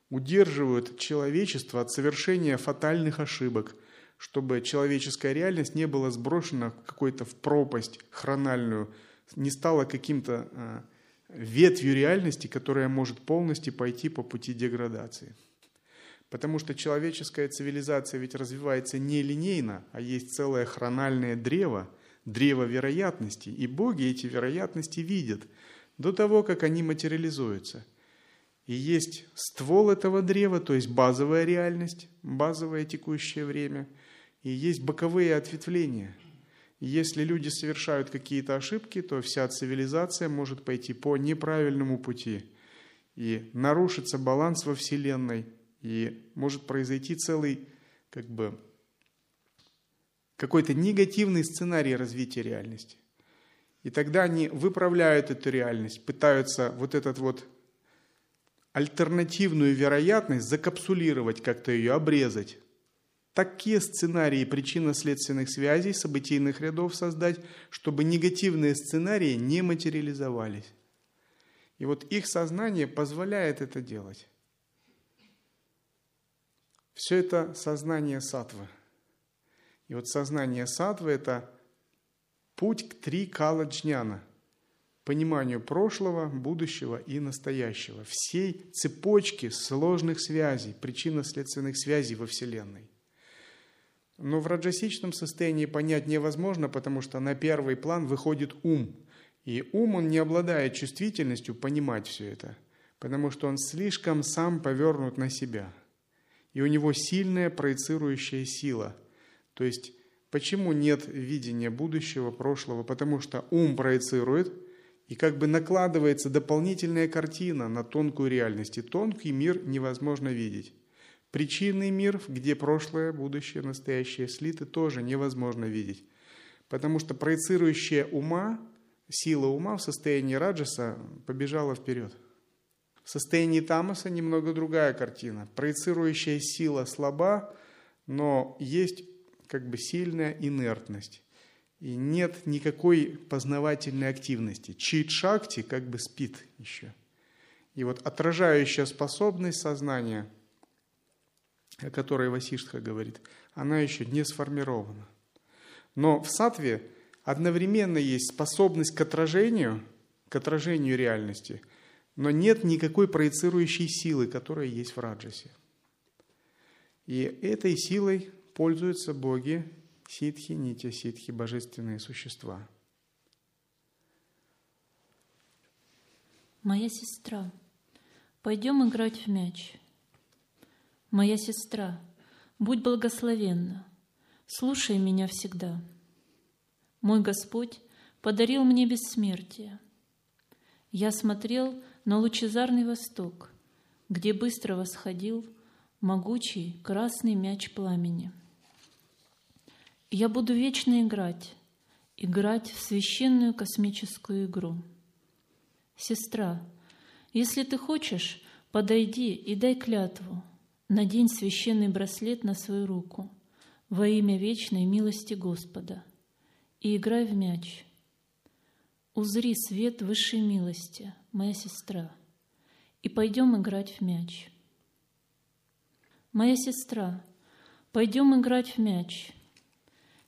удерживают человечество от совершения фатальных ошибок, чтобы человеческая реальность не была сброшена какой-то в пропасть хрональную, не стала каким-то а, ветвью реальности, которая может полностью пойти по пути деградации. Потому что человеческая цивилизация ведь развивается не линейно, а есть целое хрональное древо, древо вероятностей. И боги эти вероятности видят до того, как они материализуются. И есть ствол этого древа, то есть базовая реальность, базовое текущее время, и есть боковые ответвления. Если люди совершают какие-то ошибки, то вся цивилизация может пойти по неправильному пути. И нарушится баланс во Вселенной – и может произойти целый, как бы, какой-то негативный сценарий развития реальности. И тогда они выправляют эту реальность, пытаются вот этот вот альтернативную вероятность закапсулировать, как-то ее обрезать. Такие сценарии причинно-следственных связей, событийных рядов создать, чтобы негативные сценарии не материализовались. И вот их сознание позволяет это делать. Все это сознание сатвы. И вот сознание сатвы – это путь к три кала джняна, пониманию прошлого, будущего и настоящего, всей цепочки сложных связей, причинно-следственных связей во Вселенной. Но в раджасичном состоянии понять невозможно, потому что на первый план выходит ум. И ум, он не обладает чувствительностью понимать все это, потому что он слишком сам повернут на себя. И у него сильная проецирующая сила. То есть, почему нет видения будущего, прошлого? Потому что ум проецирует, и как бы накладывается дополнительная картина на тонкую реальность. И тонкий мир невозможно видеть. Причинный мир, где прошлое, будущее, настоящее слиты, тоже невозможно видеть. Потому что проецирующая ума, сила ума в состоянии раджаса побежала вперед. В состоянии тамаса немного другая картина. Проецирующая сила слаба, но есть как бы сильная инертность. И нет никакой познавательной активности. Чит-шакти как бы спит еще. И вот отражающая способность сознания – о которой Васиштха говорит, она еще не сформирована. Но в сатве одновременно есть способность к отражению, к отражению реальности, но нет никакой проецирующей силы, которая есть в раджасе. И этой силой пользуются боги, ситхи, нитя, ситхи, божественные существа. Моя сестра, пойдем играть в мяч. Моя сестра, будь благословенна, слушай меня всегда. Мой Господь подарил мне бессмертие. Я смотрел на лучезарный восток, где быстро восходил могучий красный мяч пламени. Я буду вечно играть, играть в священную космическую игру. Сестра, если ты хочешь, подойди и дай клятву, Надень священный браслет на свою руку во имя вечной милости Господа и играй в мяч. Узри свет высшей милости, моя сестра, и пойдем играть в мяч. Моя сестра, пойдем играть в мяч.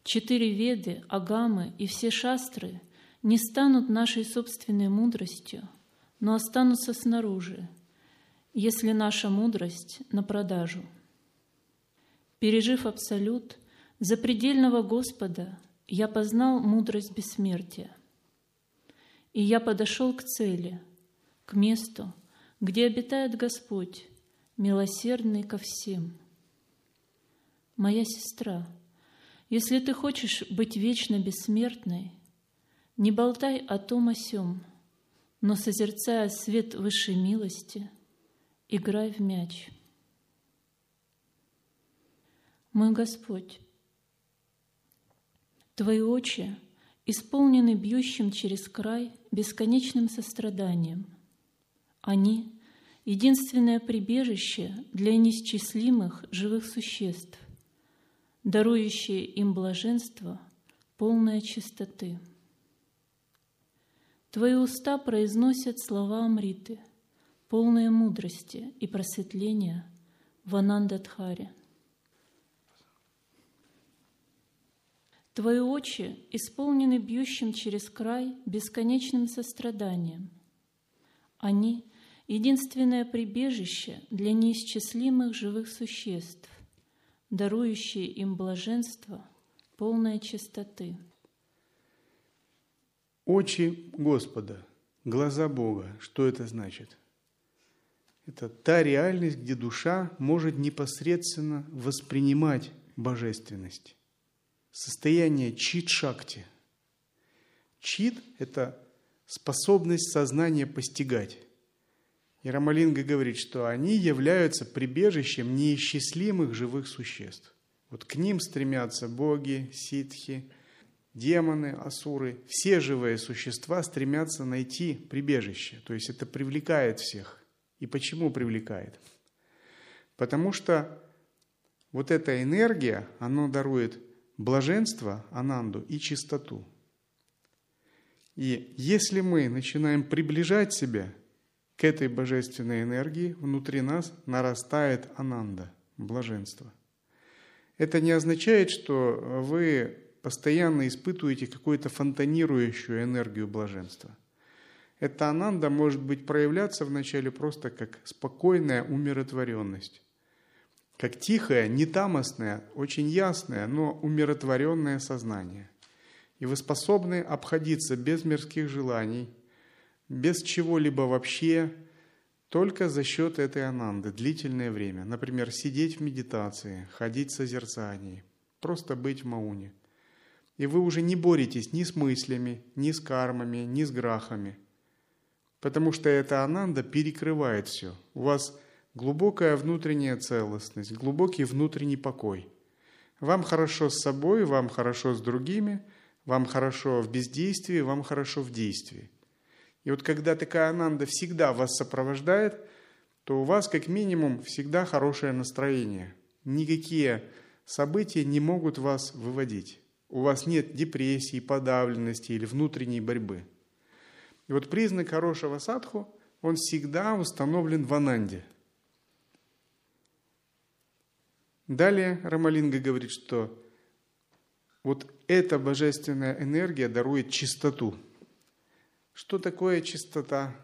Четыре веды, агамы и все шастры не станут нашей собственной мудростью, но останутся снаружи – если наша мудрость на продажу. Пережив абсолют, запредельного Господа, я познал мудрость бессмертия. И я подошел к цели, к месту, где обитает Господь, милосердный ко всем. Моя сестра, если ты хочешь быть вечно бессмертной, не болтай о том о сём, но созерцая свет высшей милости – играй в мяч. Мой Господь, Твои очи исполнены бьющим через край бесконечным состраданием. Они — единственное прибежище для неисчислимых живых существ, дарующие им блаженство, полное чистоты. Твои уста произносят слова Амриты — полные мудрости и просветления в Анандадхаре. Твои очи исполнены бьющим через край бесконечным состраданием. Они — единственное прибежище для неисчислимых живых существ, дарующие им блаженство, полное чистоты. Очи Господа, глаза Бога, что это значит? Это та реальность, где душа может непосредственно воспринимать божественность. Состояние чит-шакти. Чит – это способность сознания постигать. И Рамалинга говорит, что они являются прибежищем неисчислимых живых существ. Вот к ним стремятся боги, ситхи, демоны, асуры. Все живые существа стремятся найти прибежище. То есть это привлекает всех. И почему привлекает? Потому что вот эта энергия, она дарует блаженство, ананду и чистоту. И если мы начинаем приближать себя к этой божественной энергии, внутри нас нарастает ананда, блаженства. Это не означает, что вы постоянно испытываете какую-то фонтанирующую энергию блаженства. Эта ананда может быть проявляться вначале просто как спокойная умиротворенность, как тихое, нетамостное, очень ясное, но умиротворенное сознание. И вы способны обходиться без мирских желаний, без чего-либо вообще, только за счет этой ананды длительное время. Например, сидеть в медитации, ходить в созерцании, просто быть в мауне. И вы уже не боретесь ни с мыслями, ни с кармами, ни с грахами. Потому что эта ананда перекрывает все. У вас глубокая внутренняя целостность, глубокий внутренний покой. Вам хорошо с собой, вам хорошо с другими, вам хорошо в бездействии, вам хорошо в действии. И вот когда такая ананда всегда вас сопровождает, то у вас как минимум всегда хорошее настроение. Никакие события не могут вас выводить. У вас нет депрессии, подавленности или внутренней борьбы. И вот признак хорошего садху, он всегда установлен в ананде. Далее Рамалинга говорит, что вот эта божественная энергия дарует чистоту – что такое чистота?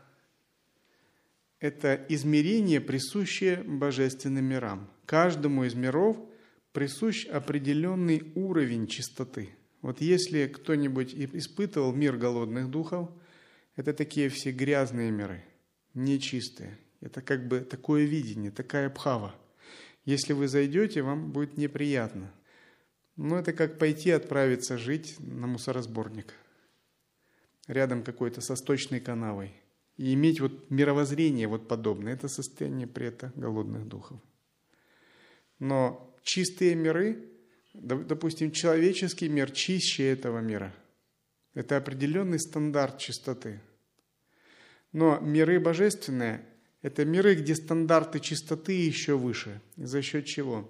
Это измерение, присущее божественным мирам. Каждому из миров присущ определенный уровень чистоты. Вот если кто-нибудь испытывал мир голодных духов, это такие все грязные миры, нечистые. Это как бы такое видение, такая пхава. Если вы зайдете, вам будет неприятно. Но это как пойти отправиться жить на мусоросборник – рядом какой-то со сточной канавой. И иметь вот мировоззрение вот подобное, это состояние прета голодных духов. Но чистые миры, допустим, человеческий мир чище этого мира. Это определенный стандарт чистоты. Но миры божественные – это миры, где стандарты чистоты еще выше. За счет чего?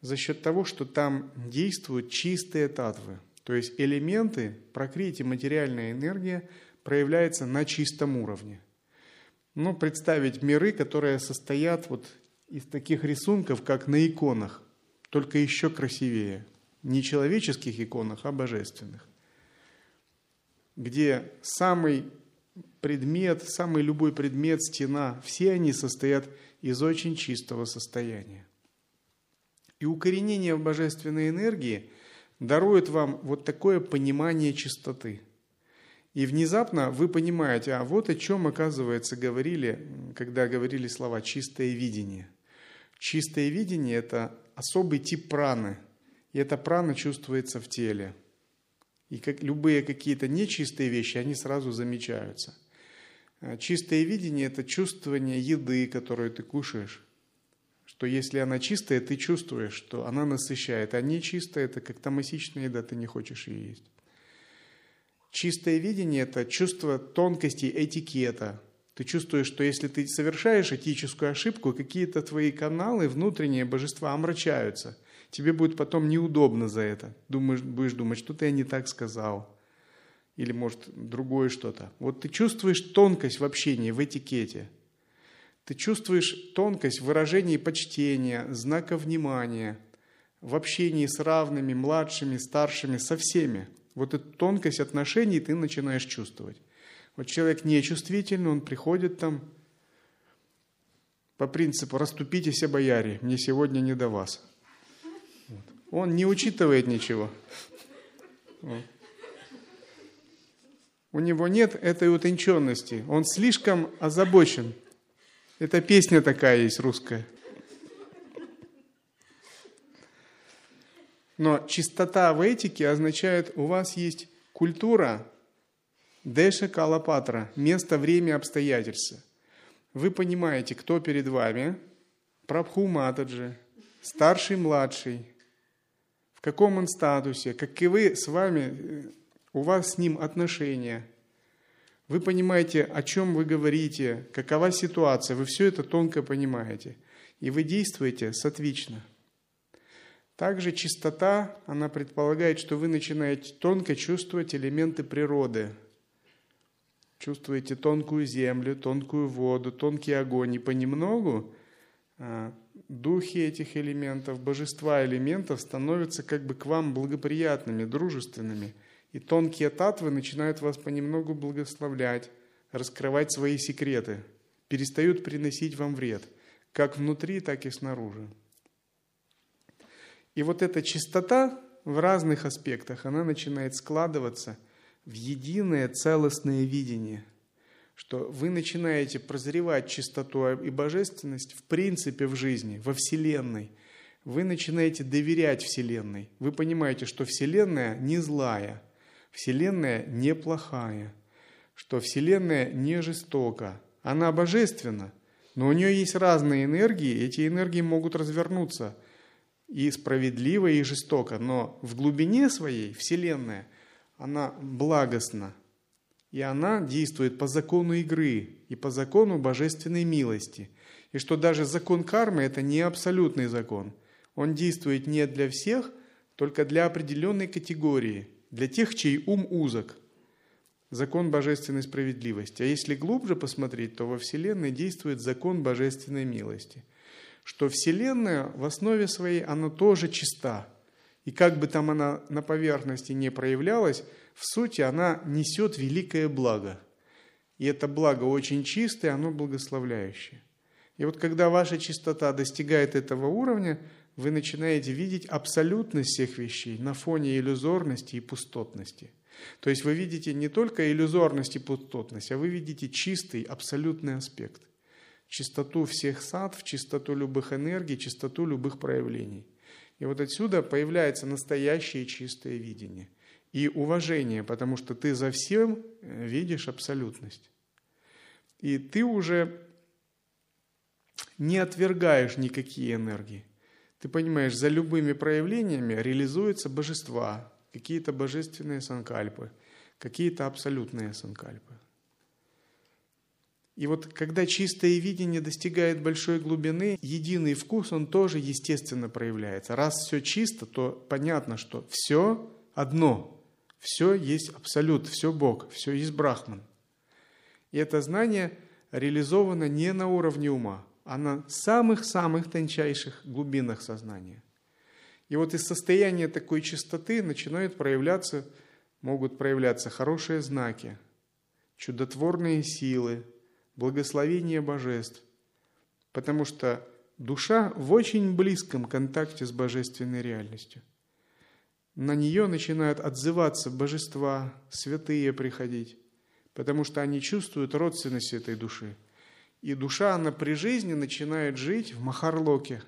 За счет того, что там действуют чистые татвы – то есть элементы, прокрытие, материальная энергия проявляется на чистом уровне. Ну, представить миры, которые состоят вот из таких рисунков, как на иконах, только еще красивее. Не человеческих иконах, а божественных. Где самый предмет, самый любой предмет, стена, все они состоят из очень чистого состояния. И укоренение в божественной энергии – дарует вам вот такое понимание чистоты. И внезапно вы понимаете, а вот о чем, оказывается, говорили, когда говорили слова «чистое видение». Чистое видение – это особый тип праны, и эта прана чувствуется в теле. И как, любые какие-то нечистые вещи, они сразу замечаются. Чистое видение – это чувствование еды, которую ты кушаешь что если она чистая, ты чувствуешь, что она насыщает, а не чистая, это как томасичная еда, ты не хочешь ее есть. Чистое видение – это чувство тонкости этикета. Ты чувствуешь, что если ты совершаешь этическую ошибку, какие-то твои каналы, внутренние божества омрачаются. Тебе будет потом неудобно за это. Думаешь, будешь думать, что-то я не так сказал. Или, может, другое что-то. Вот ты чувствуешь тонкость в общении, в этикете – ты чувствуешь тонкость в выражении почтения, знака внимания, в общении с равными, младшими, старшими, со всеми. Вот эту тонкость отношений ты начинаешь чувствовать. Вот человек нечувствительный, он приходит там по принципу «раступитесь, бояре, мне сегодня не до вас». Он не учитывает ничего. У него нет этой утонченности. Он слишком озабочен – это песня такая есть русская. Но чистота в этике означает, у вас есть культура Деша Калапатра, место, время, обстоятельства. Вы понимаете, кто перед вами, Прабху Матаджи, старший, младший, каком он статусе, каковы с вами, у вас с ним отношения – вы понимаете, о чем вы говорите, какова ситуация, вы все это тонко понимаете. И вы действуете сатвично. Также чистота, она предполагает, что вы начинаете тонко чувствовать элементы природы. Чувствуете тонкую землю, тонкую воду, тонкий огонь. И понемногу духи этих элементов, божества элементов становятся как бы к вам благоприятными, дружественными. И тонкие татвы начинают вас понемногу благословлять, раскрывать свои секреты, перестают приносить вам вред, как внутри, так и снаружи. И вот эта чистота в разных аспектах, она начинает складываться в единое целостное видение, что вы начинаете прозревать чистоту и божественность в принципе в жизни, во Вселенной. Вы начинаете доверять Вселенной. Вы понимаете, что Вселенная не злая, Вселенная не плохая, что Вселенная не жестока, она божественна, но у нее есть разные энергии, эти энергии могут развернуться – и справедливо, и жестоко, но в глубине своей Вселенная, она благостна, и она действует по закону игры и по закону божественной милости. И что даже закон кармы – это не абсолютный закон. Он действует не для всех, только для определенной категории, для тех, чей ум узок. Закон божественной справедливости. А если глубже посмотреть, то во Вселенной действует закон божественной милости – что Вселенная в основе своей, она тоже чиста. И как бы там она на поверхности не проявлялась, в сути она несет великое благо. И это благо очень чистое, оно благословляющее. И вот когда ваша чистота достигает этого уровня, вы начинаете видеть абсолютность всех вещей на фоне иллюзорности и пустотности. То есть вы видите не только иллюзорность и пустотность, а вы видите чистый, абсолютный аспект чистоту всех садв, чистоту любых энергий, чистоту любых проявлений. И вот отсюда появляется настоящее чистое видение и уважение, потому что ты за всем э, видишь абсолютность. И ты уже не отвергаешь никакие энергии. Ты понимаешь, за любыми проявлениями реализуются божества, какие-то божественные санкальпы, какие-то абсолютные санкальпы. И вот когда чистое видение достигает большой глубины, единый вкус, он тоже естественно проявляется. Раз все чисто, то понятно, что все одно, все есть абсолют, все Бог, все есть Брахман. И это знание реализовано не на уровне ума, а на самых-самых тончайших глубинах сознания. И вот из состояния такой чистоты начинают проявляться, могут проявляться хорошие знаки, чудотворные силы, благословение божеств, потому что душа в очень близком контакте с божественной реальностью. На нее начинают отзываться божества, святые приходить, потому что они чувствуют родственность этой души. И душа, она при жизни начинает жить в Махарлоке,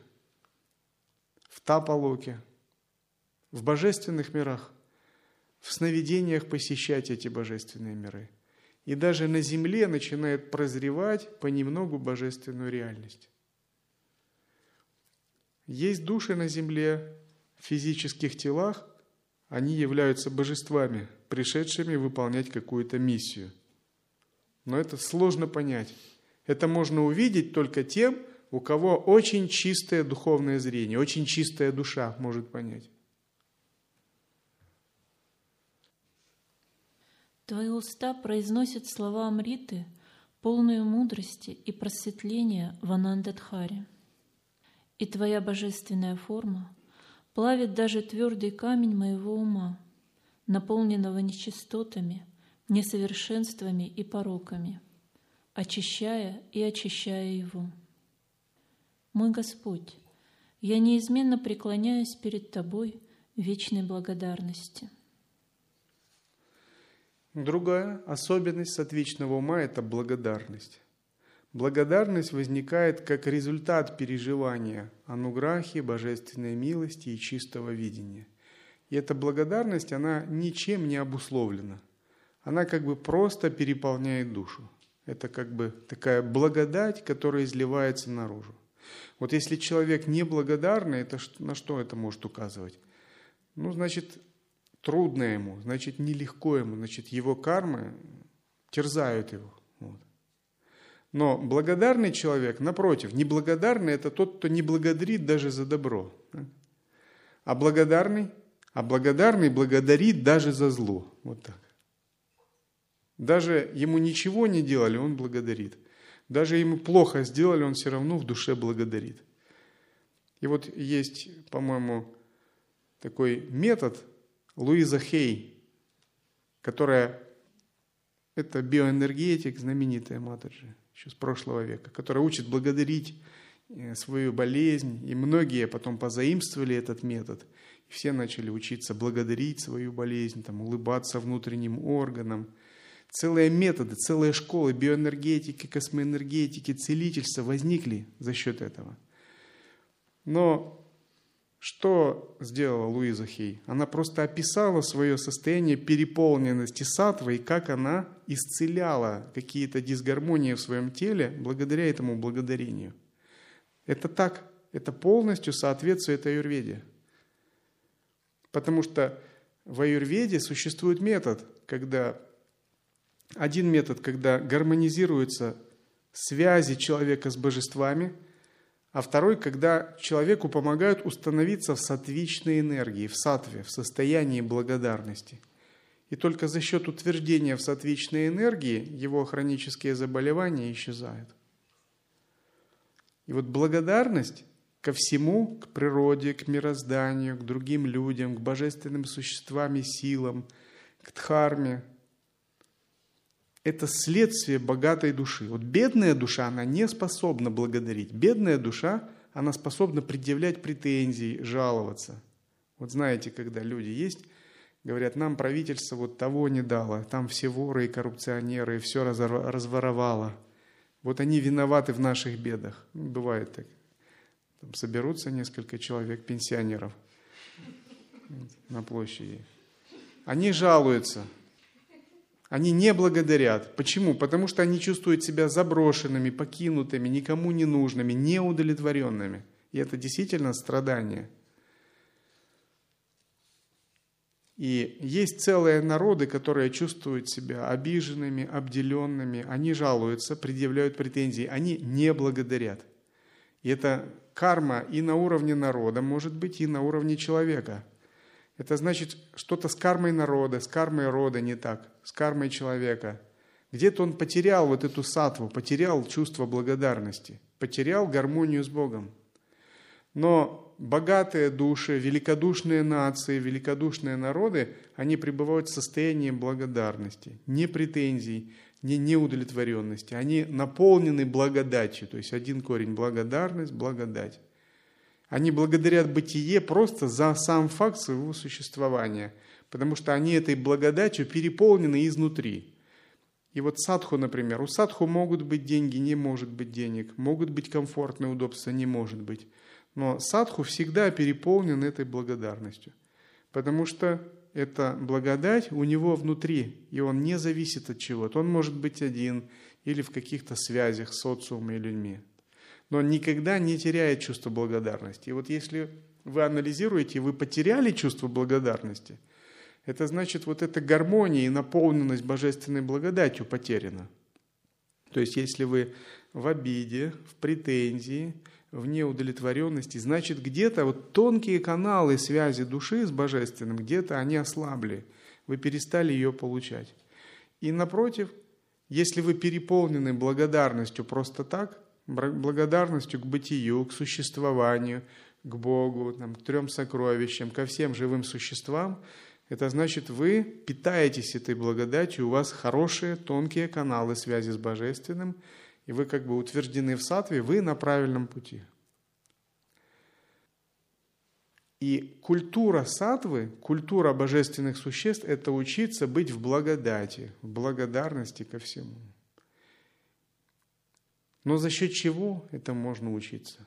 в Тапалоке, в божественных мирах, в сновидениях посещать эти божественные миры – и даже на земле начинает прозревать понемногу божественную реальность. Есть души на земле, в физических телах, они являются божествами, пришедшими выполнять какую-то миссию. Но это сложно понять. Это можно увидеть только тем, у кого очень чистое духовное зрение, очень чистая душа может понять. Твои уста произносят слова Амриты, полную мудрости и просветления в Анандадхаре. И Твоя божественная форма плавит даже твердый камень моего ума, наполненного нечистотами, несовершенствами и пороками, очищая и очищая его. Мой Господь, я неизменно преклоняюсь перед Тобой в вечной благодарности – Другая особенность сатвичного ума – это благодарность. Благодарность возникает как результат переживания ануграхи, божественной милости и чистого видения. И эта благодарность, она ничем не обусловлена. Она как бы просто переполняет душу. Это как бы такая благодать, которая изливается наружу. Вот если человек неблагодарный, это на что это может указывать? Ну, значит, трудно ему, значит, нелегко ему, значит, его кармы терзают его. Но благодарный человек, напротив, неблагодарный – это тот, кто не благодарит даже за добро. А благодарный, а благодарный благодарит даже за зло. Вот так. Даже ему ничего не делали, он благодарит. Даже ему плохо сделали, он все равно в душе благодарит. И вот есть, по-моему, такой метод Луиза Хей, которая, это биоэнергетик, знаменитая Матаджи, еще с прошлого века, которая учит благодарить э, свою болезнь, и многие потом позаимствовали этот метод, и все начали учиться благодарить свою болезнь, там, улыбаться внутренним органам. Целые методы, целые школы биоэнергетики, космоэнергетики, целительства возникли за счет этого. Но что сделала Луиза Хей? Она просто описала свое состояние переполненности сатвы и как она исцеляла какие-то дисгармонии в своем теле благодаря этому благодарению. Это так, это полностью соответствует аюрведе. Потому что в аюрведе существует метод, когда один метод, когда гармонизируются связи человека с божествами – а второй, когда человеку помогают установиться в сатвичной энергии, в сатве, в состоянии благодарности. И только за счет утверждения в сатвичной энергии его хронические заболевания исчезают. И вот благодарность ко всему, к природе, к мирозданию, к другим людям, к божественным существам и силам, к дхарме – это следствие богатой души. Вот бедная душа, она не способна благодарить. Бедная душа, она способна предъявлять претензии, жаловаться. Вот знаете, когда люди есть, говорят, нам правительство вот того не дало, там все воры и коррупционеры, и все разворовало. Вот они виноваты в наших бедах. Бывает так. Там соберутся несколько человек, пенсионеров на площади. Они жалуются – они не благодарят. Почему? Потому что они чувствуют себя заброшенными, покинутыми, никому не нужными, неудовлетворенными. И это действительно страдание. И есть целые народы, которые чувствуют себя обиженными, обделенными, они жалуются, предъявляют претензии, они не благодарят. И это карма и на уровне народа, может быть, и на уровне человека – это значит, что-то с кармой народа, с кармой рода не так, с кармой человека. Где-то он потерял вот эту сатву, потерял чувство благодарности, потерял гармонию с Богом. Но богатые души, великодушные нации, великодушные народы, они пребывают в состоянии благодарности, не претензий, не неудовлетворенности. Они наполнены благодатью, то есть один корень – благодарность, благодать. Они благодарят бытие просто за сам факт своего существования, потому что они этой благодатью переполнены изнутри. И вот садху, например, у садху могут быть деньги, не может быть денег, могут быть комфортные удобства, не может быть. Но садху всегда переполнен этой благодарностью, потому что эта благодать у него внутри, и он не зависит от чего-то. Он может быть один или в каких-то связях с социумом и людьми но никогда не теряет чувство благодарности. И вот если вы анализируете, вы потеряли чувство благодарности, это значит, вот эта гармония и наполненность божественной благодатью потеряна. То есть, если вы в обиде, в претензии, в неудовлетворенности, значит, где-то вот тонкие каналы связи души с божественным, где-то они ослабли, вы перестали ее получать. И напротив, если вы переполнены благодарностью просто так, благодарностью к бытию, к существованию, к Богу, там, к трем сокровищам, ко всем живым существам, это значит, вы питаетесь этой благодатью, у вас хорошие, тонкие каналы связи с Божественным, и вы как бы утверждены в сатве, вы на правильном пути. И культура сатвы, культура божественных существ – это учиться быть в благодати, в благодарности ко всему. Но за счет чего это можно учиться?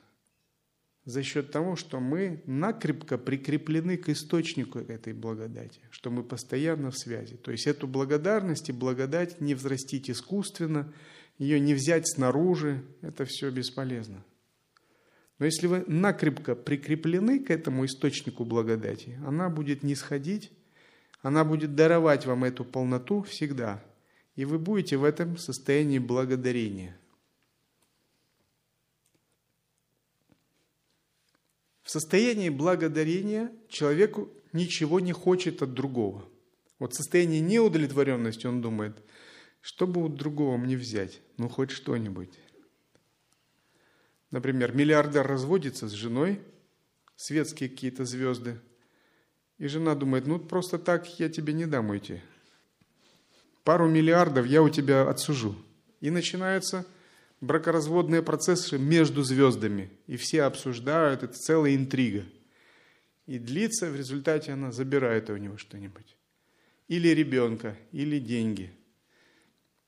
За счет того, что мы накрепко прикреплены к источнику этой благодати, что мы постоянно в связи. То есть эту благодарность и благодать не взрастить искусственно, ее не взять снаружи, это все бесполезно. Но если вы накрепко прикреплены к этому источнику благодати, она будет не сходить, она будет даровать вам эту полноту всегда. И вы будете в этом состоянии благодарения – В состоянии благодарения человеку ничего не хочет от другого. Вот в состоянии неудовлетворенности он думает, что бы у другого мне взять, ну хоть что-нибудь. Например, миллиардер разводится с женой, светские какие-то звезды, и жена думает, ну просто так я тебе не дам уйти. Пару миллиардов я у тебя отсужу. И начинаются бракоразводные процессы между звездами. И все обсуждают, это целая интрига. И длится, в результате она забирает у него что-нибудь. Или ребенка, или деньги.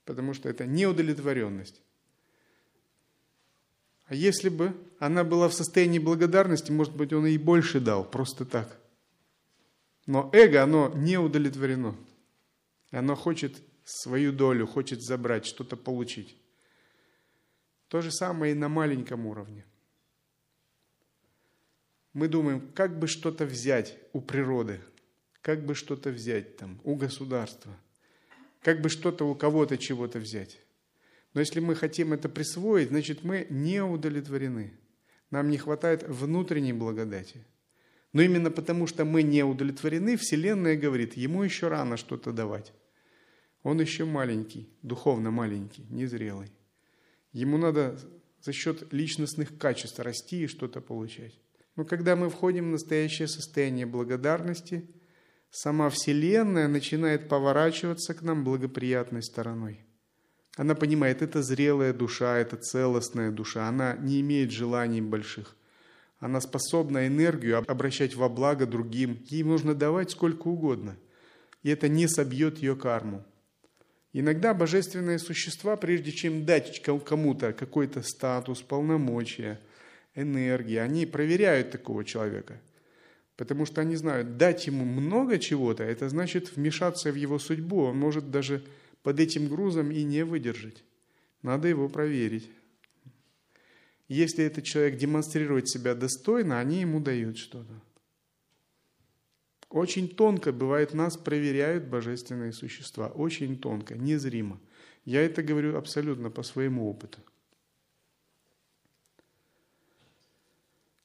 Потому что это неудовлетворенность. А если бы она была в состоянии благодарности, может быть, он ей больше дал, просто так. Но эго, оно не удовлетворено. Оно хочет свою долю, хочет забрать, что-то получить. То же самое и на маленьком уровне. Мы думаем, как бы что-то взять у природы, как бы что-то взять там у государства, как бы что-то у кого-то чего-то взять. Но если мы хотим это присвоить, значит мы не удовлетворены. Нам не хватает внутренней благодати. Но именно потому, что мы не удовлетворены, Вселенная говорит, ему еще рано что-то давать. Он еще маленький, духовно маленький, незрелый. Ему надо за счет личностных качеств расти и что-то получать. Но когда мы входим в настоящее состояние благодарности, сама Вселенная начинает поворачиваться к нам благоприятной стороной – она понимает, это зрелая душа, это целостная душа. Она не имеет желаний больших. Она способна энергию обращать во благо другим. Ей можно давать сколько угодно. И это не собьет ее карму. Иногда божественные существа, прежде чем дать кому-то какой-то статус, полномочия, энергии, они проверяют такого человека. Потому что они знают, дать ему много чего-то, это значит вмешаться в его судьбу. Он может даже под этим грузом и не выдержать. Надо его проверить. Если этот человек демонстрирует себя достойно, они ему дают что-то. Очень тонко, бывает, нас проверяют божественные существа. Очень тонко, незримо. Я это говорю абсолютно по своему опыту.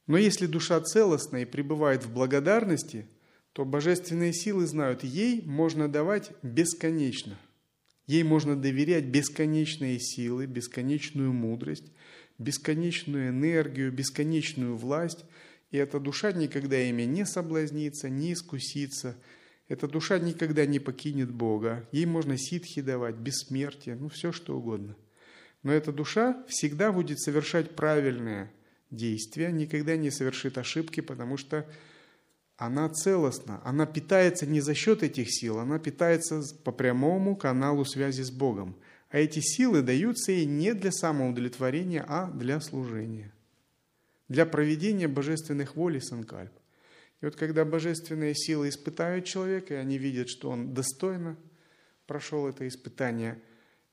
Но если душа целостна и пребывает в благодарности, то божественные силы знают, ей можно давать бесконечно. Ей можно доверять бесконечные силы, бесконечную мудрость, бесконечную энергию, бесконечную власть. И эта душа никогда ими не соблазнится, не искусится. Эта душа никогда не покинет Бога. Ей можно ситхи давать, бессмертие, ну все что угодно. Но эта душа всегда будет совершать правильные действия, никогда не совершит ошибки, потому что она целостна, она питается не за счет этих сил, она питается по прямому каналу связи с Богом. А эти силы даются ей не для самоудовлетворения, а для служения, для проведения божественных волей санкальп. И вот когда божественные силы испытают человека, и они видят, что он достойно прошел это испытание,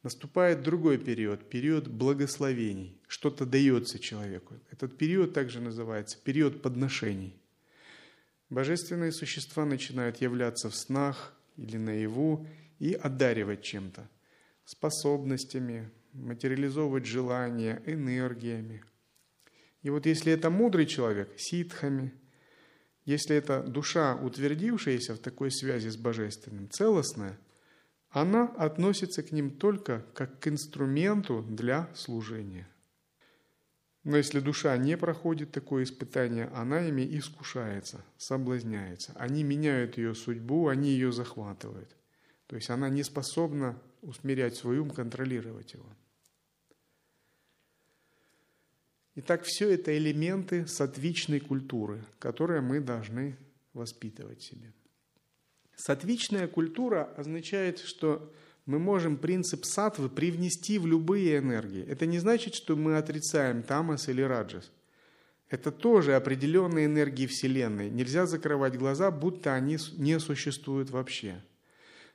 наступает другой период, период благословений. Что-то дается человеку. Этот период также называется период подношений. Божественные существа начинают являться в снах или наяву и одаривать чем-то, способностями, материализовывать желания, энергиями. И вот если это мудрый человек, ситхами, если это душа, утвердившаяся в такой связи с Божественным, целостная, она относится к ним только как к инструменту для служения. Но если душа не проходит такое испытание, она ими искушается, соблазняется. Они меняют ее судьбу, они ее захватывают. То есть она не способна усмирять свой ум, контролировать его. Итак, все это элементы сатвичной культуры, которые мы должны воспитывать в себе. Сатвичная культура означает, что мы можем принцип сатвы привнести в любые энергии. Это не значит, что мы отрицаем тамас или раджас. Это тоже определенные энергии Вселенной. Нельзя закрывать глаза, будто они не существуют вообще.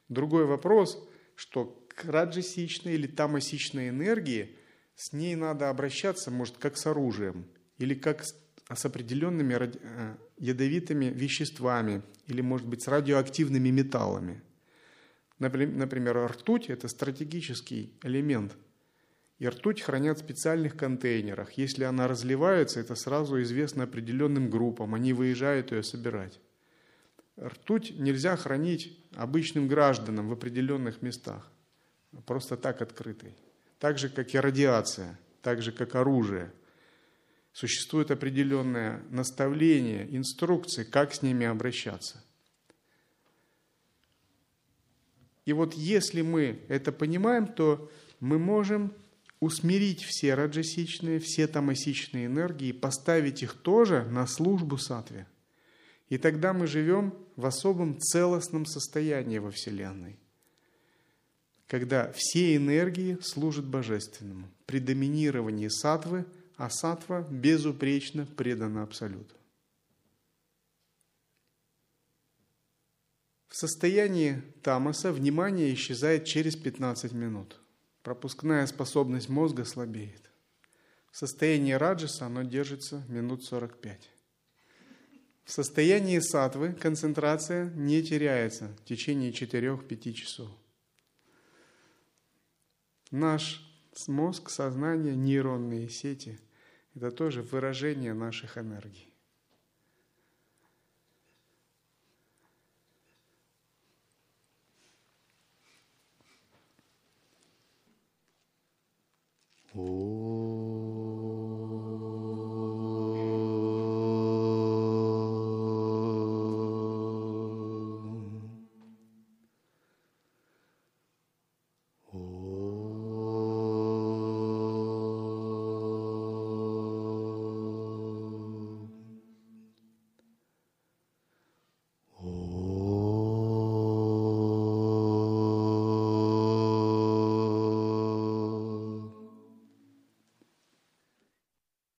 Другой вопрос, что к раджасичной или тамасичной энергии с ней надо обращаться, может, как с оружием, или как с определенными э, ядовитыми веществами, или, может быть, с радиоактивными металлами – Например, ртуть – это стратегический элемент. И ртуть хранят в специальных контейнерах. Если она разливается, это сразу известно определенным группам. Они выезжают ее собирать. Ртуть нельзя хранить обычным гражданам в определенных местах. Просто так открытой. Так же, как и радиация, так же, как оружие. Существует определенное наставление, инструкции, как с ними обращаться. И вот если мы это понимаем, то мы можем усмирить все раджасичные, все тамасичные энергии, поставить их тоже на службу сатве. И тогда мы живем в особом целостном состоянии во Вселенной, когда все энергии служат божественному. При доминировании сатвы, а сатва безупречно предана Абсолюту. В состоянии тамаса внимание исчезает через 15 минут. Пропускная способность мозга слабеет. В состоянии раджаса оно держится минут 45. В состоянии сатвы концентрация не теряется в течение 4-5 часов. Наш мозг, сознание, нейронные сети – это тоже выражение наших энергий. Oh.